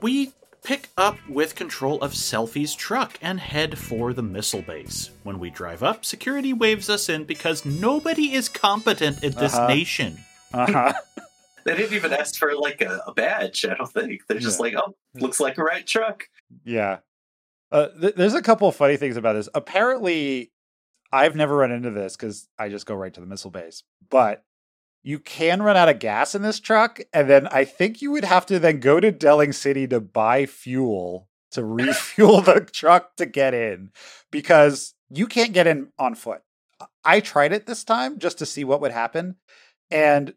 Speaker 2: We pick up with control of Selphie's truck and head for the missile base. When we drive up, security waves us in because nobody is competent in this
Speaker 1: Uh-huh.
Speaker 2: nation.
Speaker 1: Uh-huh. <laughs>
Speaker 3: They didn't even ask for like a, a badge. I don't think they're just
Speaker 1: Yeah.
Speaker 3: like, oh, looks like a right truck.
Speaker 1: Yeah. Uh, th- there's a couple of funny things about this. Apparently, I've never run into this because I just go right to the missile base. But you can run out of gas in this truck, and then I think you would have to then go to Delling City to buy fuel to <laughs> refuel the truck to get in because you can't get in on foot. I tried it this time just to see what would happen, and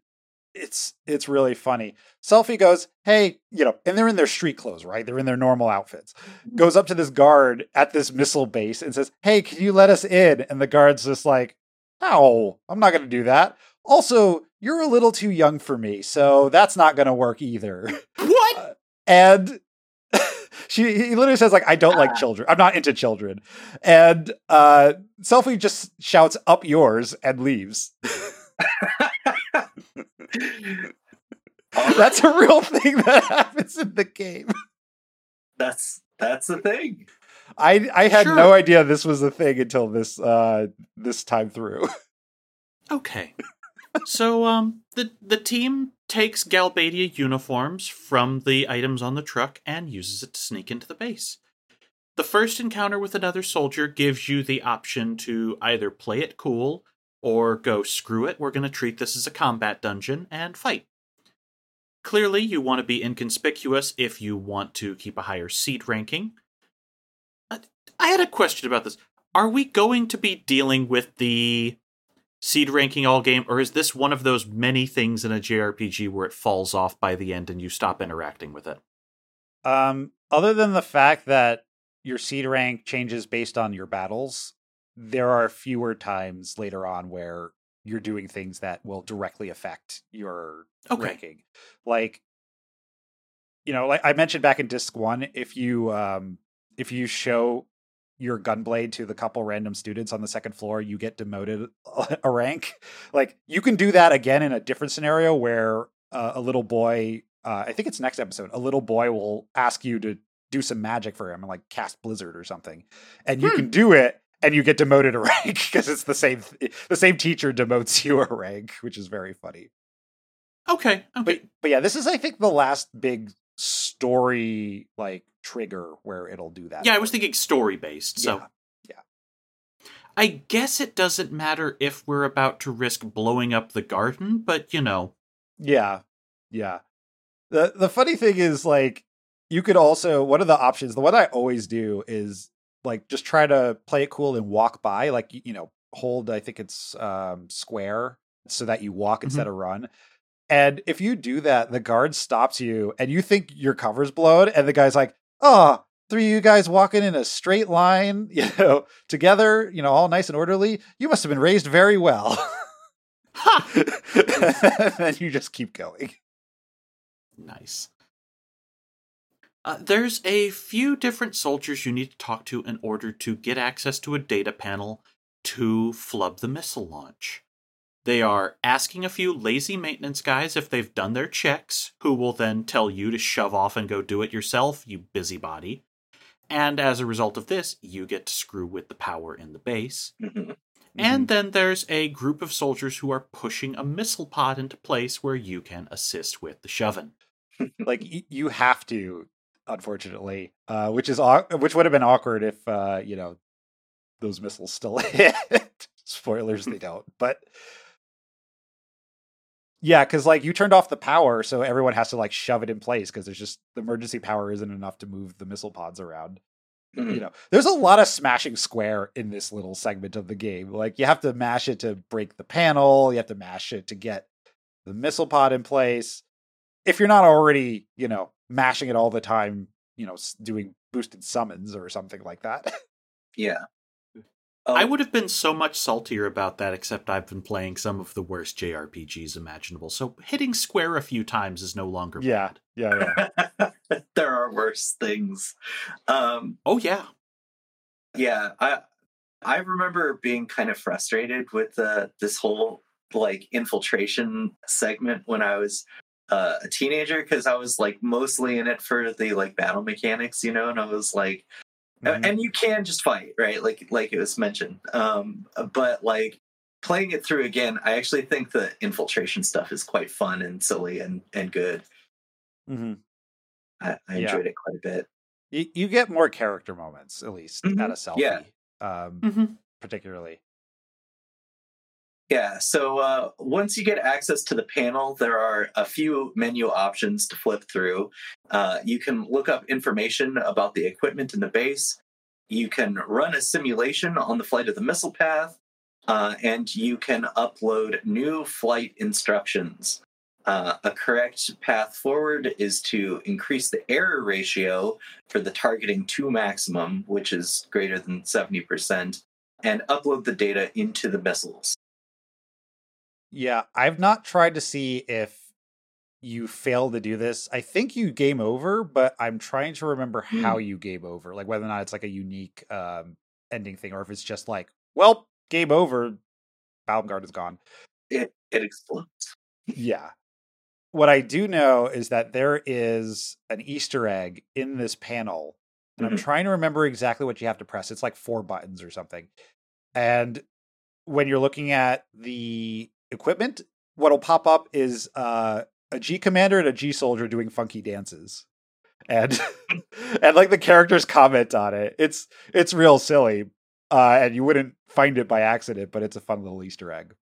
Speaker 1: it's it's really funny. Selphie goes, "Hey, you know," and they're in their street clothes, right? They're in their normal outfits. Mm-hmm. Goes up to this guard at this missile base and says, "Hey, can you let us in?" And the guard's just like, "No, I'm not going to do that." Also, you're a little too young for me, so that's not going to work either. <laughs>
Speaker 2: What?
Speaker 1: and <laughs> she he literally says like I don't like children. I'm not into children. And uh Selphie just shouts up yours and leaves. <laughs> That's a real thing that happens in the game.
Speaker 3: That's that's the thing.
Speaker 1: I I had
Speaker 2: Sure.
Speaker 1: no idea this was a thing until this uh this time through.
Speaker 2: Okay. So um the the team takes Galbadia uniforms from the items on the truck and uses it to sneak into the base. The first encounter with another soldier gives you the option to either play it cool or go screw it, we're going to treat this as a combat dungeon and fight. Clearly, you want to be inconspicuous if you want to keep a higher seed ranking. Uh, I had a question about this. Are we going to be dealing with the seed ranking all game, or is this one of those many things in a JRPG where it falls off by the end and you stop interacting with it?
Speaker 1: Um other than the fact that your seed rank changes based on your battles, there are fewer times later on where you're doing things that will directly affect your
Speaker 2: Okay.
Speaker 1: ranking. Like you know, like I mentioned back in disc 1, if you um if you show your gunblade to the couple random students on the second floor, you get demoted <laughs> a rank. Like you can do that again in a different scenario where uh, a little boy, uh, I think it's next episode, a little boy will ask you to do some magic for him and like cast Blizzard or something, and you
Speaker 2: Hmm.
Speaker 1: can do it. And you get demoted a <laughs> rank because it's the same. The same teacher demotes you a rank, which is very funny.
Speaker 2: Okay, okay.
Speaker 1: But but yeah, this is I think the last big story like trigger where it'll do that.
Speaker 2: yeah, I was thinking story based, so
Speaker 1: Yeah.
Speaker 2: I guess it doesn't matter if we're about to risk blowing up the garden, but you know.
Speaker 1: Yeah. Yeah. The the funny thing is like you could also one of the options, the one I always do is like just try to play it cool and walk by, like you, you know, hold I think it's um square so that you walk instead of run. And if you do that, the guard stops you and you think your cover's blown, and the guy's like, Oh, three of you guys walking in a straight line, <laughs> you know, together, you know, all nice and orderly. You must have been raised very well.
Speaker 2: Ha! <laughs>
Speaker 1: and you just keep going.
Speaker 2: Nice. Uh, there's a few different soldiers you need to talk to in order to get access to a data panel to flub the missile launch. They are asking a few lazy maintenance guys if they've done their checks, who will then tell you to shove off and go do it yourself, you busybody. And as a result of this, you get to screw with the power in the base. <laughs>
Speaker 3: Mhm.
Speaker 2: And then there's a group of soldiers who are pushing a missile pod into place where you can assist with the shoving. <laughs>
Speaker 1: like you have to unfortunately, uh, which is which would have been awkward if uh, you know those missiles still <laughs> hit. Spoilers, they don't. But yeah, because like you turned off the power, so everyone has to like shove it in place because there's just the emergency power isn't enough to move the missile pods around. You mm-hmm. know, there's a lot of smashing square in this little segment of the game. Like you have to mash it to break the panel, you have to mash it to get the missile pod in place. If you're not already, you know, mashing it all the time, you know, doing boosted summons or something like that. <laughs>
Speaker 3: Yeah.
Speaker 2: I
Speaker 3: Um,
Speaker 2: would have been so much saltier about that, except I've been playing some of the worst JRPGs imaginable. So hitting square a few times is no longer
Speaker 1: Yeah.
Speaker 2: bad.
Speaker 1: yeah, yeah. <laughs>
Speaker 3: there are worse things. Um,
Speaker 2: Oh yeah.
Speaker 3: yeah, I I remember being kind of frustrated with uh, this whole like infiltration segment when I was uh, a teenager because I was like mostly in it for the like battle mechanics, you know, and I was like,
Speaker 1: Mhm.
Speaker 3: and you can just fight, right? Like like it was mentioned, um, but like playing it through again, I actually think the infiltration stuff is quite fun and silly and and good.
Speaker 1: Mhm.
Speaker 3: I, I
Speaker 1: Yeah.
Speaker 3: enjoyed it quite a bit.
Speaker 1: You, you get more character moments, at least,
Speaker 3: Mhm.
Speaker 1: at a selfie.
Speaker 3: Yeah.
Speaker 1: Um,
Speaker 2: hmm
Speaker 1: particularly.
Speaker 3: Yeah, so uh, once you get access to the panel, there are a few menu options to flip through. Uh, you can look up information about the equipment in the base. You can run a simulation on the flight of the missile path, uh, and you can upload new flight instructions. Uh, a correct path forward is to increase the error ratio for the targeting to maximum, which is greater than 70%, and upload the data into the missiles.
Speaker 1: Yeah, I've not tried to see if you fail to do this. I think you game over, but I'm trying to remember how you game over, like whether or not it's like a unique um, ending thing, or if it's just like, well, game over, Balamb Garden is gone.
Speaker 3: it it explodes.
Speaker 1: Yeah. What I do know is that there is an Easter egg in this panel, and I'm
Speaker 3: Mhm.
Speaker 1: trying to remember exactly what you have to press. It's like four buttons or something. And when you're looking at the equipment, what'll pop up is uh, a G commander and a G soldier doing funky dances. And <laughs> and like the characters comment on it. It's it's real silly. Uh, and you wouldn't find it by accident, but it's a fun little Easter egg.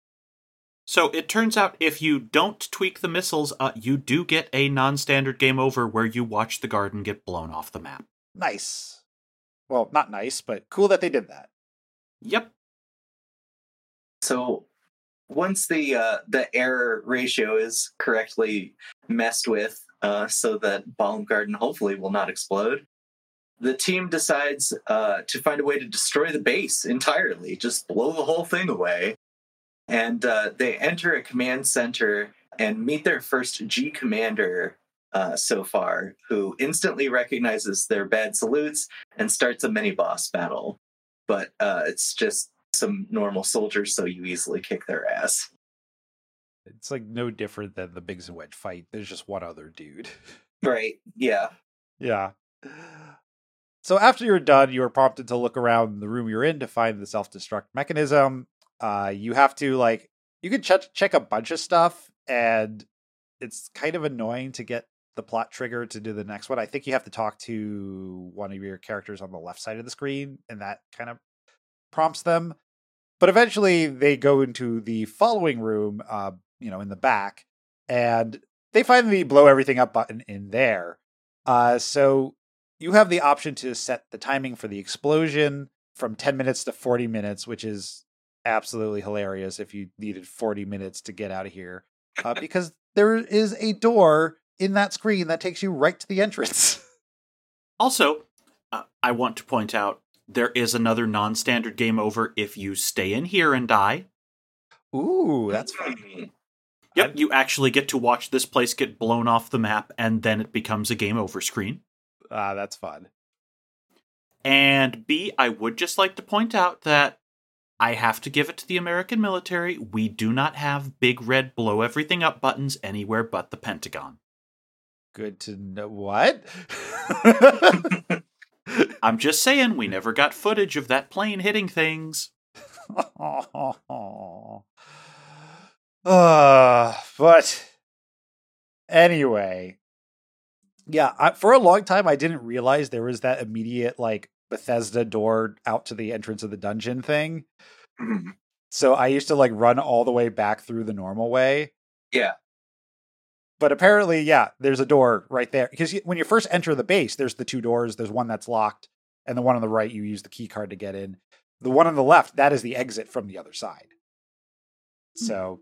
Speaker 2: So it turns out if you don't tweak the missiles, uh, you do get a non-standard game over where you watch the garden get blown off the map.
Speaker 1: nice. Well, not nice, but cool that they did that.
Speaker 2: Yep.
Speaker 3: So once the uh, the error ratio is correctly messed with, uh, so that Balamb Garden hopefully will not explode, the team decides uh, to find a way to destroy the base entirely, just blow the whole thing away, and uh, they enter a command center and meet their first G commander. Uh, so far, who instantly recognizes their bad salutes and starts a mini boss battle. But uh, it's just some normal soldiers, so you easily kick their ass.
Speaker 1: It's like no different than the Biggs and Wedge fight. There's just one other dude. <laughs>
Speaker 3: Right. Yeah.
Speaker 1: yeah. So after you're done, you are prompted to look around the room you're in to find the self-destruct mechanism. Uh, you have to like you can check check a bunch of stuff, and it's kind of annoying to get the plot trigger to do the next one. I think you have to talk to one of your characters on the left side of the screen, and that kind of prompts them. But eventually, they go into the following room, uh, you know, in the back, and they find the blow everything up button in there. Uh, so you have the option to set the timing for the explosion from 10 minutes to 40 minutes, which is absolutely hilarious if you needed 40 minutes to get out of here. Uh, <laughs> because there is a door in that screen that takes you right to the entrance. <laughs>
Speaker 2: Also, uh, I want to point out there is another non-standard game over if you stay in here and die.
Speaker 1: Ooh, that's fun.
Speaker 2: Yep,
Speaker 1: I'm-
Speaker 2: you actually get to watch this place get blown off the map, and then it becomes a game over screen.
Speaker 1: Ah, that's fun.
Speaker 2: And B, I would just like to point out that I have to give it to the American military. We do not have big red blow everything up buttons anywhere but the Pentagon.
Speaker 1: Good to know. What? <laughs> <laughs>
Speaker 2: I'm just saying, we never got footage of that plane hitting things.
Speaker 1: uh, <laughs> but anyway, Yeah, I, for a long time, I didn't realize there was that immediate like Bethesda door out to the entrance of the dungeon thing.
Speaker 3: Mhm.
Speaker 1: So I used to like run all the way back through the normal way.
Speaker 3: Yeah.
Speaker 1: But apparently, yeah, there's a door right there because when you first enter the base, there's the two doors. There's one that's locked, and the one on the right you use the key card to get in. The one on the left that is the exit from the other side. Hmm. So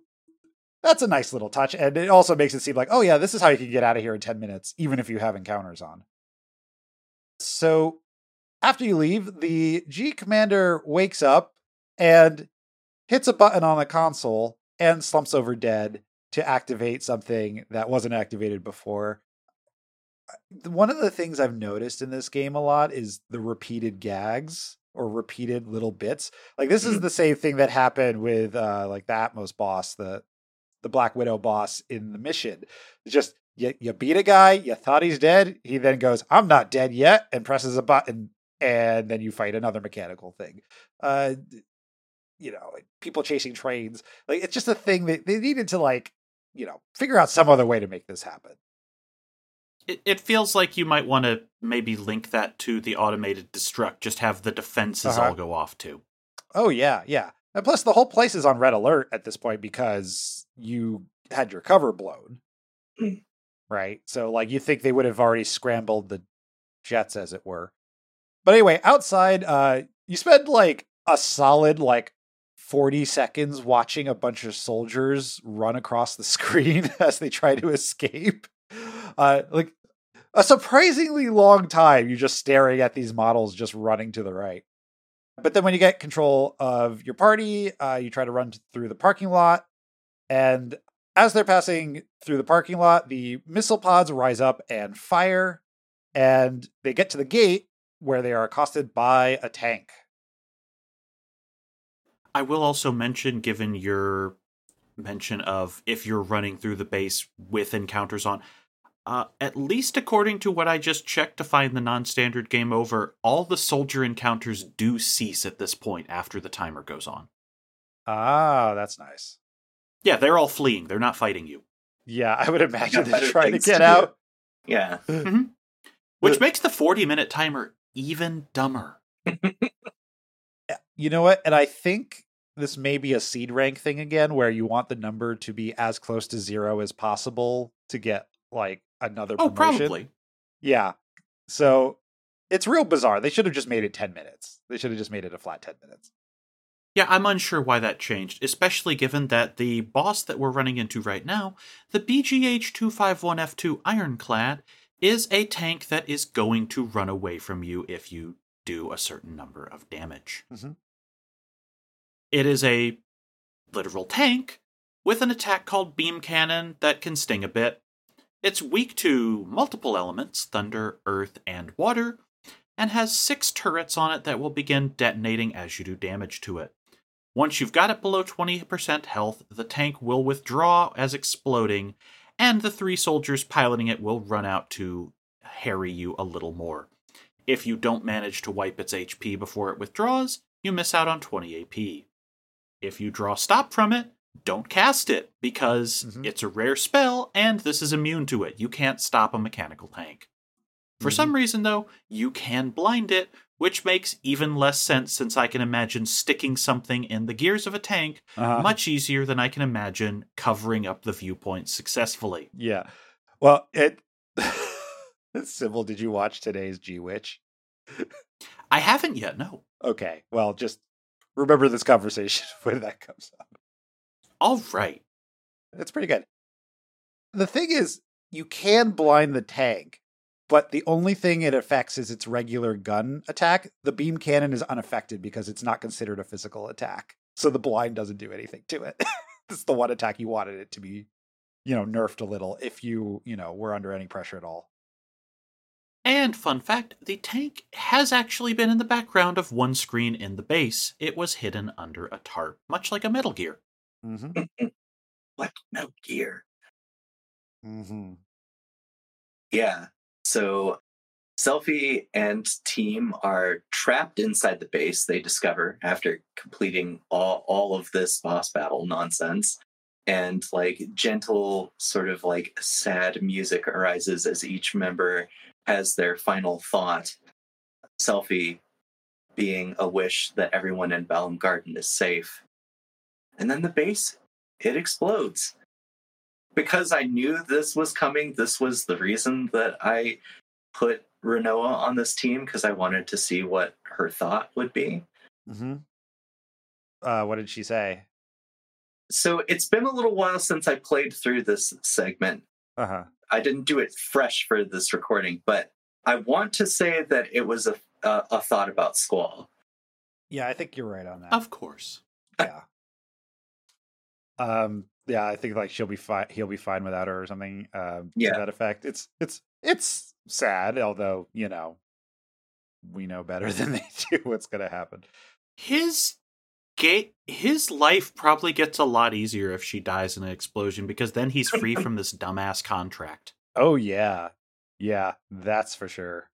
Speaker 1: that's a nice little touch, and it also makes it seem like, oh yeah, this is how you can get out of here in ten minutes, even if you have encounters on. So after you leave, the G commander wakes up and hits a button on the console and slumps over dead to activate something that wasn't activated before. One of the things I've noticed in this game a lot is the repeated gags or repeated little bits. Like this is the same thing that happened with uh like the Atmos boss, the the Black Widow boss in the mission. It's just you, you beat a guy, you thought he's dead, he then goes, I'm not dead yet, and presses a button, and then you fight another mechanical thing. Uh you know, people chasing trains. Like it's just a thing that they needed to like, you know, figure out some other way to make this happen.
Speaker 2: It, it feels like you might want to maybe link that to the automated destruct, just have the defenses
Speaker 1: Uh-huh.
Speaker 2: all go off too.
Speaker 1: Oh yeah, yeah. And plus the whole place is on red alert at this point because you had your cover blown.
Speaker 3: Mm.
Speaker 1: Right? So like you think they would have already scrambled the jets as it were. But anyway, outside uh you spend like a solid like 40 seconds watching a bunch of soldiers run across the <laughs> screen <laughs> as they try to escape. Uh like a surprisingly long time you're just staring at these models just running to the right. But then when you get control of your party, uh, you try to run through the parking lot. And as they're passing through the parking lot, the missile pods rise up and fire. And they get to the gate where they are accosted by a tank.
Speaker 2: I will also mention, given your mention of if you're running through the base with encounters on, uh, at least according to what I just checked to find the non standard game over, all the soldier encounters do cease at this point after the timer goes on.
Speaker 1: Ah, that's nice.
Speaker 2: Yeah, they're all fleeing. They're not fighting you.
Speaker 1: Yeah, I would imagine
Speaker 3: got
Speaker 1: they're trying to get
Speaker 3: to do.
Speaker 1: out.
Speaker 3: Yeah.
Speaker 2: Which
Speaker 1: Uh,
Speaker 2: makes the 40 minute timer even dumber. <laughs>
Speaker 1: You know what? And I think this may be a seed rank thing again, where you want the number to be as close to zero as possible to get like another
Speaker 2: Oh,
Speaker 1: promotion.
Speaker 2: probably.
Speaker 1: Yeah. So it's real bizarre. They should have just made it 10 minutes. They should have just made it a flat 10 minutes.
Speaker 2: Yeah, I'm unsure why that changed, especially given that the boss that we're running into right now, the BGH 251F2 Ironclad, is a tank that is going to run away from you if you do a certain number of damage.
Speaker 1: Mhm.
Speaker 2: It is a literal tank with an attack called Beam Cannon that can sting a bit. It's weak to multiple elements thunder, earth, and water, and has six turrets on it that will begin detonating as you do damage to it. Once you've got it below 20% health, the tank will withdraw as exploding, and the three soldiers piloting it will run out to harry you a little more. If you don't manage to wipe its HP before it withdraws, you miss out on 20 AP. If you draw stop from it, don't cast it because
Speaker 1: Mhm.
Speaker 2: it's a rare spell and this is immune to it. You can't stop a mechanical tank. For
Speaker 1: Mhm.
Speaker 2: some reason, though, you can blind it, which makes even less sense since I can imagine sticking something in the gears of a tank
Speaker 1: Uh-huh.
Speaker 2: much easier than I can imagine covering up the viewpoint successfully.
Speaker 1: Yeah. Well, it. <laughs> Sybil, did you watch today's G Witch?
Speaker 2: I haven't yet, no.
Speaker 1: Okay. Well, just remember this conversation <laughs> when that comes up.
Speaker 2: All right.
Speaker 1: That's pretty good. The thing is, you can blind the tank, but the only thing it affects is its regular gun attack. The beam cannon is unaffected because it's not considered a physical attack. So the blind doesn't do anything to it. <laughs> it's the one attack you wanted it to be, you know, nerfed a little if you, you know, were under any pressure at all.
Speaker 2: And fun fact the tank has actually been in the background of one screen in the base. It was hidden under a tarp, much like a Metal Gear.
Speaker 1: Mm-hmm. <laughs>
Speaker 3: What Metal Gear?
Speaker 1: Mm-hmm.
Speaker 3: Yeah. So Selphie and team are trapped inside the base they discover after completing all, all of this boss battle nonsense. and like gentle sort of like sad music arises as each member has their final thought Selphie being a wish that everyone in Balamb Garden is safe. And then the base, it explodes. Because I knew this was coming, this was the reason that I put Rinoa on this team because I wanted to see what her thought would be.
Speaker 1: Mm-hmm. Uh, what did she say?
Speaker 3: So it's been a little while since I played through this segment.
Speaker 1: Uh huh.
Speaker 3: I didn't do it fresh for this recording, but I want to say that it was a a, a thought about Squall.
Speaker 1: Yeah, I think you're right on that.
Speaker 2: Of course. <laughs>
Speaker 1: yeah. Um. Yeah, I think like she'll be fine. He'll be fine without her or something. Um,
Speaker 3: Yeah.
Speaker 1: To that effect. It's it's it's sad, although you know we know better <laughs> than they do what's going to happen.
Speaker 2: His gate his life probably gets a lot easier if she dies in an explosion because then he's free <laughs> from this dumbass contract.
Speaker 1: Oh yeah, yeah, that's for sure.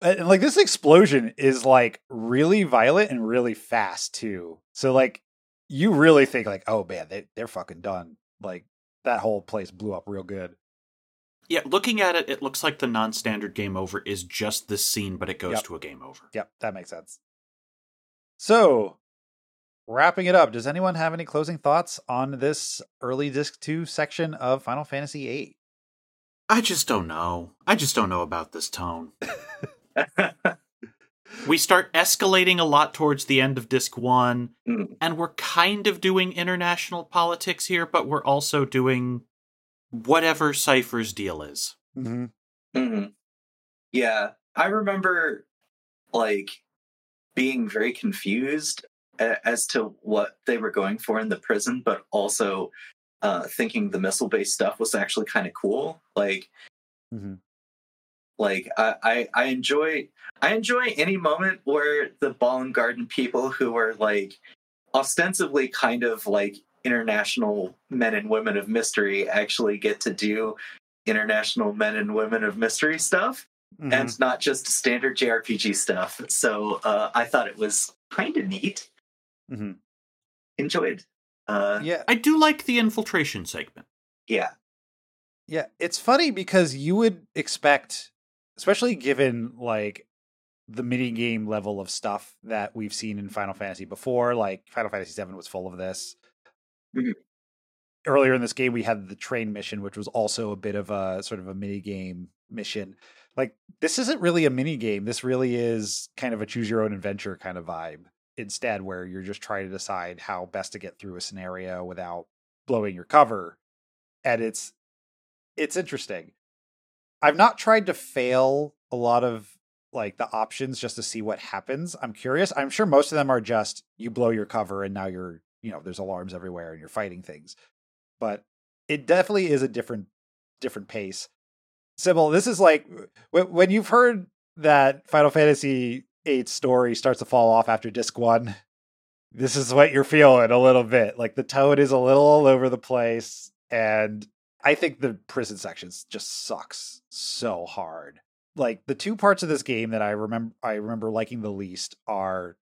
Speaker 1: And and, like this explosion is like really violent and really fast too. So like you really think like, oh man, they they're fucking done. Like that whole place blew up real good.
Speaker 2: Yeah, looking at it, it looks like the non-standard game over is just this scene, but it goes
Speaker 1: Yep.
Speaker 2: to a game over.
Speaker 1: Yep, that makes sense. So, wrapping it up, does anyone have any closing thoughts on this early disc 2 section of Final Fantasy 8?
Speaker 2: I just don't know. I just don't know about this tone. <laughs> We start escalating a lot towards the end of disc 1,
Speaker 3: Mm.
Speaker 2: and we're kind of doing international politics here, but we're also doing whatever Seifer's deal is.
Speaker 1: Mm-hmm.
Speaker 3: Mhm. Yeah, I remember like being very confused a- as to what they were going for in the prison, but also uh, thinking the missile-based stuff was actually kind of cool. Like,
Speaker 1: Mhm.
Speaker 3: like I, I I enjoy I enjoy any moment where the Balamb Garden people who are like ostensibly kind of like international men and women of mystery actually get to do international men and women of mystery stuff
Speaker 1: Mm-hmm.
Speaker 3: and not just standard JRPG stuff. So uh, I thought it was kind of neat.
Speaker 1: Mhm.
Speaker 3: Enjoyed. Uh,
Speaker 1: yeah,
Speaker 2: I do like the infiltration segment.
Speaker 3: yeah.
Speaker 1: yeah. It's funny because you would expect, especially given like the mini game level of stuff that we've seen in Final Fantasy before, like Final Fantasy VII was full of this.
Speaker 3: Mhm.
Speaker 1: Earlier in this game, we had the train mission, which was also a bit of a sort of a mini game mission. Like this isn't really a mini game. This really is kind of a choose your own adventure kind of vibe. Instead, where you're just trying to decide how best to get through a scenario without blowing your cover. And it's it's interesting. I've not tried to fail a lot of like the options just to see what happens. I'm curious. I'm sure most of them are just you blow your cover and now you're, you know, there's alarms everywhere and you're fighting things. But it definitely is a different different pace. Sybil, this is like when you've heard that Final Fantasy VIII story starts to fall off after disc 1. This is what you're feeling a little bit. Like the tone is a little all over the place and I think the prison sections just sucks so hard. Like the two parts of this game that I remember I remember liking the least are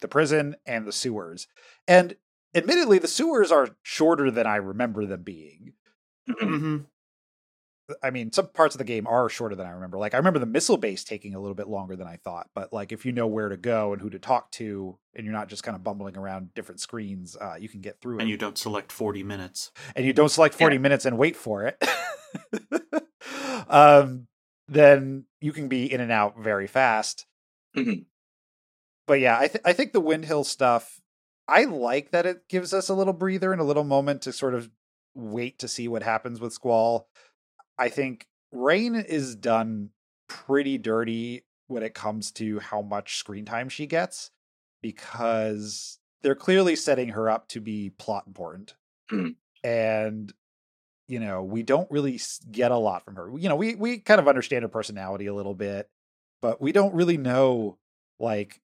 Speaker 1: the prison and the sewers. And admittedly the sewers are shorter than I remember them being.
Speaker 3: Mhm.
Speaker 2: Mm-hmm.
Speaker 1: I mean, some parts of the game are shorter than I remember. Like I remember the missile base taking a little bit longer than I thought, but like if you know where to go and who to talk to and you're not just kind of bumbling around different screens, uh, you can get through it.
Speaker 2: And you don't select 40 minutes.
Speaker 1: and you don't select 40
Speaker 3: Yeah.
Speaker 1: minutes and wait for it, <laughs> um, then you can be in and out very fast.
Speaker 3: Mhm.
Speaker 1: But yeah, I, th- I think the Winhill stuff, I like that it gives us a little breather and a little moment to sort of wait to see what happens with Squall. I think Raine is done pretty dirty when it comes to how much screen time she gets because they're clearly setting her up to be plot important.
Speaker 3: Mm.
Speaker 1: And you know, we don't really get a lot from her. You know, we we kind of understand her personality a little bit, but we don't really know like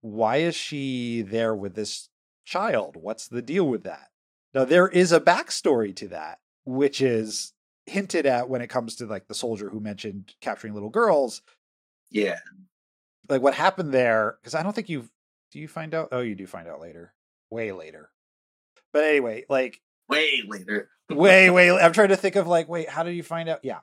Speaker 1: why is she there with this child? What's the deal with that? Now there is a backstory to that, which is hinted at when it comes to like the soldier who mentioned capturing little girls.
Speaker 3: Yeah.
Speaker 1: Like what happened there, because I don't think you do you find out? Oh, you do find out later. Way later. But anyway, like
Speaker 3: way later.
Speaker 1: way, <laughs> way. I'm trying to think of like, wait, how did you find out? Yeah,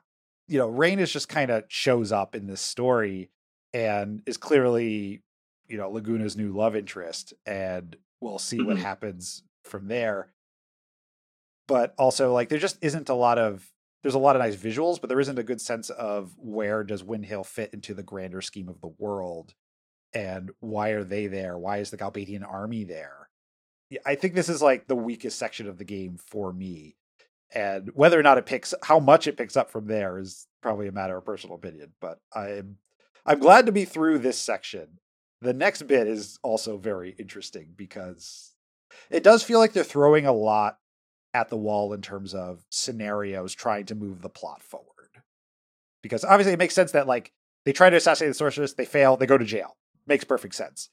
Speaker 1: you know, Raine is just kind of shows up in this story and is clearly, you know, Laguna's new love interest, and we'll see what
Speaker 3: Mhm.
Speaker 1: happens from there. But also, like, there just isn't a lot of. There's a lot of nice visuals, but there isn't a good sense of where does Winhill fit into the grander scheme of the world, and why are they there? Why is the Galbadian army there? I think this is like the weakest section of the game for me and whether or not it picks how much it picks up from there is probably a matter of personal opinion but i'm i'm glad to be through this section the next bit is also very interesting because it does feel like they're throwing a lot at the wall in terms of scenarios trying to move the plot forward because obviously it makes sense that like they try to assassinate the sorceress they fail they go to jail makes perfect sense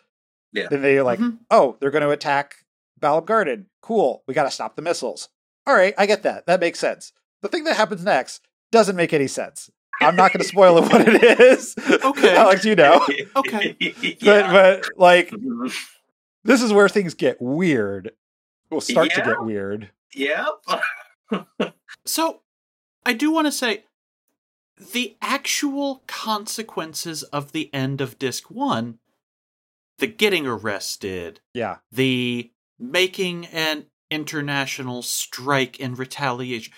Speaker 3: Yeah.
Speaker 1: then they're like
Speaker 2: Mhm.
Speaker 1: oh they're going to attack Balamb Garden. Cool. We got to stop the missiles. All right, I get that. That makes sense. The thing that happens next doesn't make any sense. I'm not going to spoil it <laughs> what it is.
Speaker 2: Okay.
Speaker 1: Alex, you know. <laughs>
Speaker 2: Okay.
Speaker 1: But
Speaker 3: yeah.
Speaker 1: but like
Speaker 3: Mhm.
Speaker 1: this is where things get weird. Will start to get weird.
Speaker 3: Yep. <laughs>
Speaker 2: So, I do want to say the actual consequences of the end of disc 1, the getting arrested,
Speaker 1: Yeah.
Speaker 2: the making an international strike in retaliation.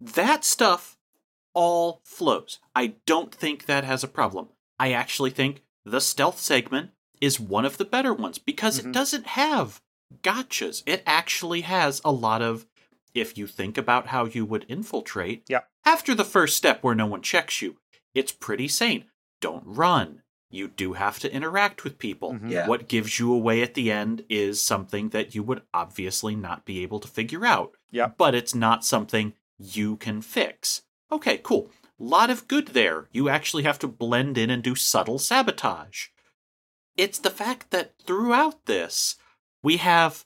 Speaker 2: That stuff all flows. I don't think that has a problem. I actually think the stealth segment is one of the better ones because
Speaker 1: Mhm.
Speaker 2: it doesn't have gotchas. It actually has a lot of if you think about how you would infiltrate.
Speaker 1: Yep.
Speaker 2: After the first step where no one checks you, it's pretty sane. Don't run. You do have to interact with people.
Speaker 1: Mhm.
Speaker 3: Yeah.
Speaker 2: What gives you away at the end is something that you would obviously not be able to figure out.
Speaker 1: Yep.
Speaker 2: But it's not something you can fix. Okay, cool. Lot of good there. You actually have to blend in and do subtle sabotage. It's the fact that throughout this, we have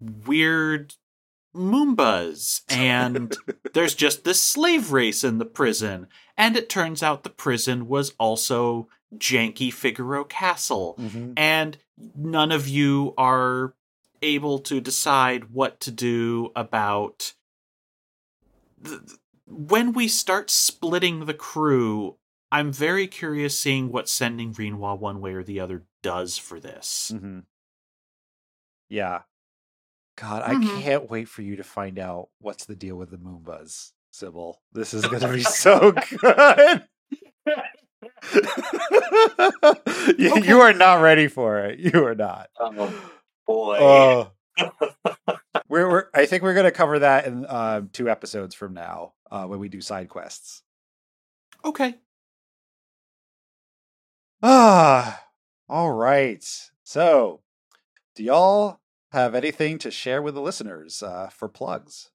Speaker 2: weird Moombas, <laughs> and there's just this slave race in the prison. And it turns out the prison was also janky Figaro Castle
Speaker 1: Mhm.
Speaker 2: and none of you are able to decide what to do about th- when we start splitting the crew i'm very curious seeing what sending Rinoa one way or the other does for this
Speaker 1: Mhm. Yeah. God,
Speaker 2: Mhm.
Speaker 1: I can't wait for you to find out what's the deal with the Moombas, Sybil. This is going to be so <laughs> good. <laughs> you,
Speaker 2: Okay.
Speaker 1: you are not ready for it. You are not.
Speaker 3: Oh, boy.
Speaker 1: Oh. we're, we're I think we're going to cover that in uh, two episodes from now uh, when we do side quests.
Speaker 2: okay
Speaker 1: Ah, all right. So, do y'all have anything to share with the listeners uh, for plugs?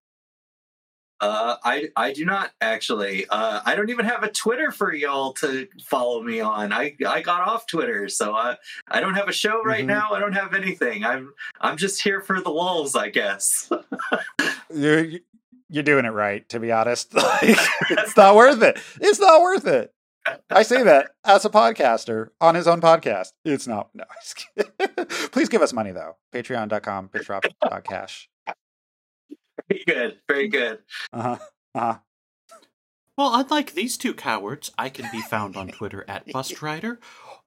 Speaker 3: Uh, I I do not actually. Uh, I don't even have a Twitter for y'all to follow me on. I I got off Twitter, so I I don't have a show right
Speaker 1: Mhm.
Speaker 3: now. I don't have anything. I'm I'm just here for the lulls, I guess. <laughs>
Speaker 1: You're you're doing it right, to be honest. <laughs> Like, <laughs> it's not worth it. It's not worth it. I say that as a podcaster on his own podcast. It's not. No, I'm just <laughs> please give us money though. Patreon.com, pitchdrop.cash.
Speaker 3: very good, very good.
Speaker 1: Uh huh. Uh huh.
Speaker 2: well unlike these two cowards i can be found on twitter at <laughs> bustrider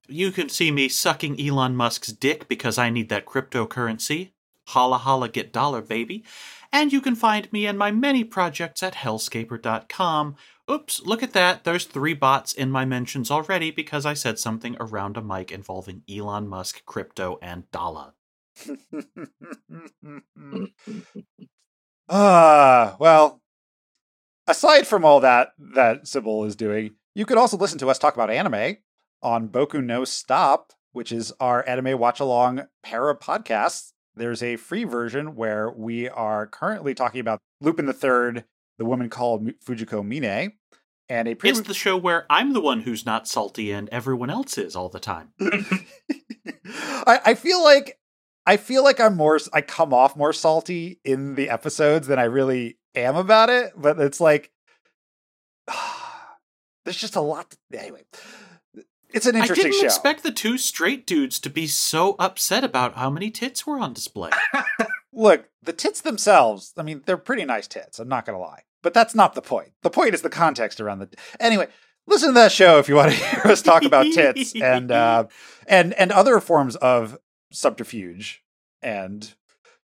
Speaker 2: you can see me sucking elon musk's dick because i need that cryptocurrency holla holla get dollar baby and you can find me and my many projects at hellscaper.com oops look at that there's three bots in my mentions already because i said something around a mic involving elon musk crypto and Dala. <laughs>
Speaker 1: Ah, well, aside from all that that Sybil is doing, you could also listen to us talk about anime on Boku no Stop, which is our anime watch along para podcast. There's a free version where we are currently talking about Lupin the Third, the woman called Fujiko Mine, and a pre-
Speaker 2: it's the show where i'm the one who's not salty and everyone else is all the time <laughs>
Speaker 1: I, I feel like I feel like I'm more I come off more salty in the episodes than I really am about it, but it's like <sighs> there's just a lot to, anyway. It's an interesting.
Speaker 2: I didn't
Speaker 1: show.
Speaker 2: expect the two straight dudes to be so upset about how many tits were on display. <laughs>
Speaker 1: Look, the tits themselves, I mean, they're pretty nice tits, I'm not going to lie. But that's not the point. The point is the context around the Anyway, listen to that show if you want to <laughs> hear us talk about tits and uh and and other forms of subterfuge and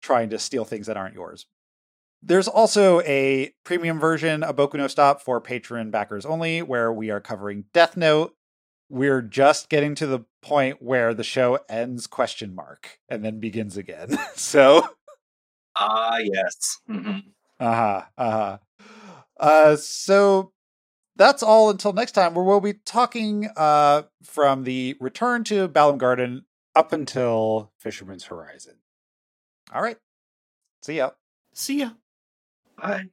Speaker 1: trying to steal things that aren't yours. There's also a premium version of Boku no Stop for patron backers only, where we are covering Death Note. We're just getting to the point where the show ends question mark and then begins again. <laughs> so
Speaker 3: Ah, yes. hmm
Speaker 1: uh-huh, uh-huh. Uh so that's all until next time, where we'll be talking uh from the return to Balamb Garden up until Fisherman's Horizon. All right. See ya.
Speaker 2: See ya.
Speaker 3: Bye.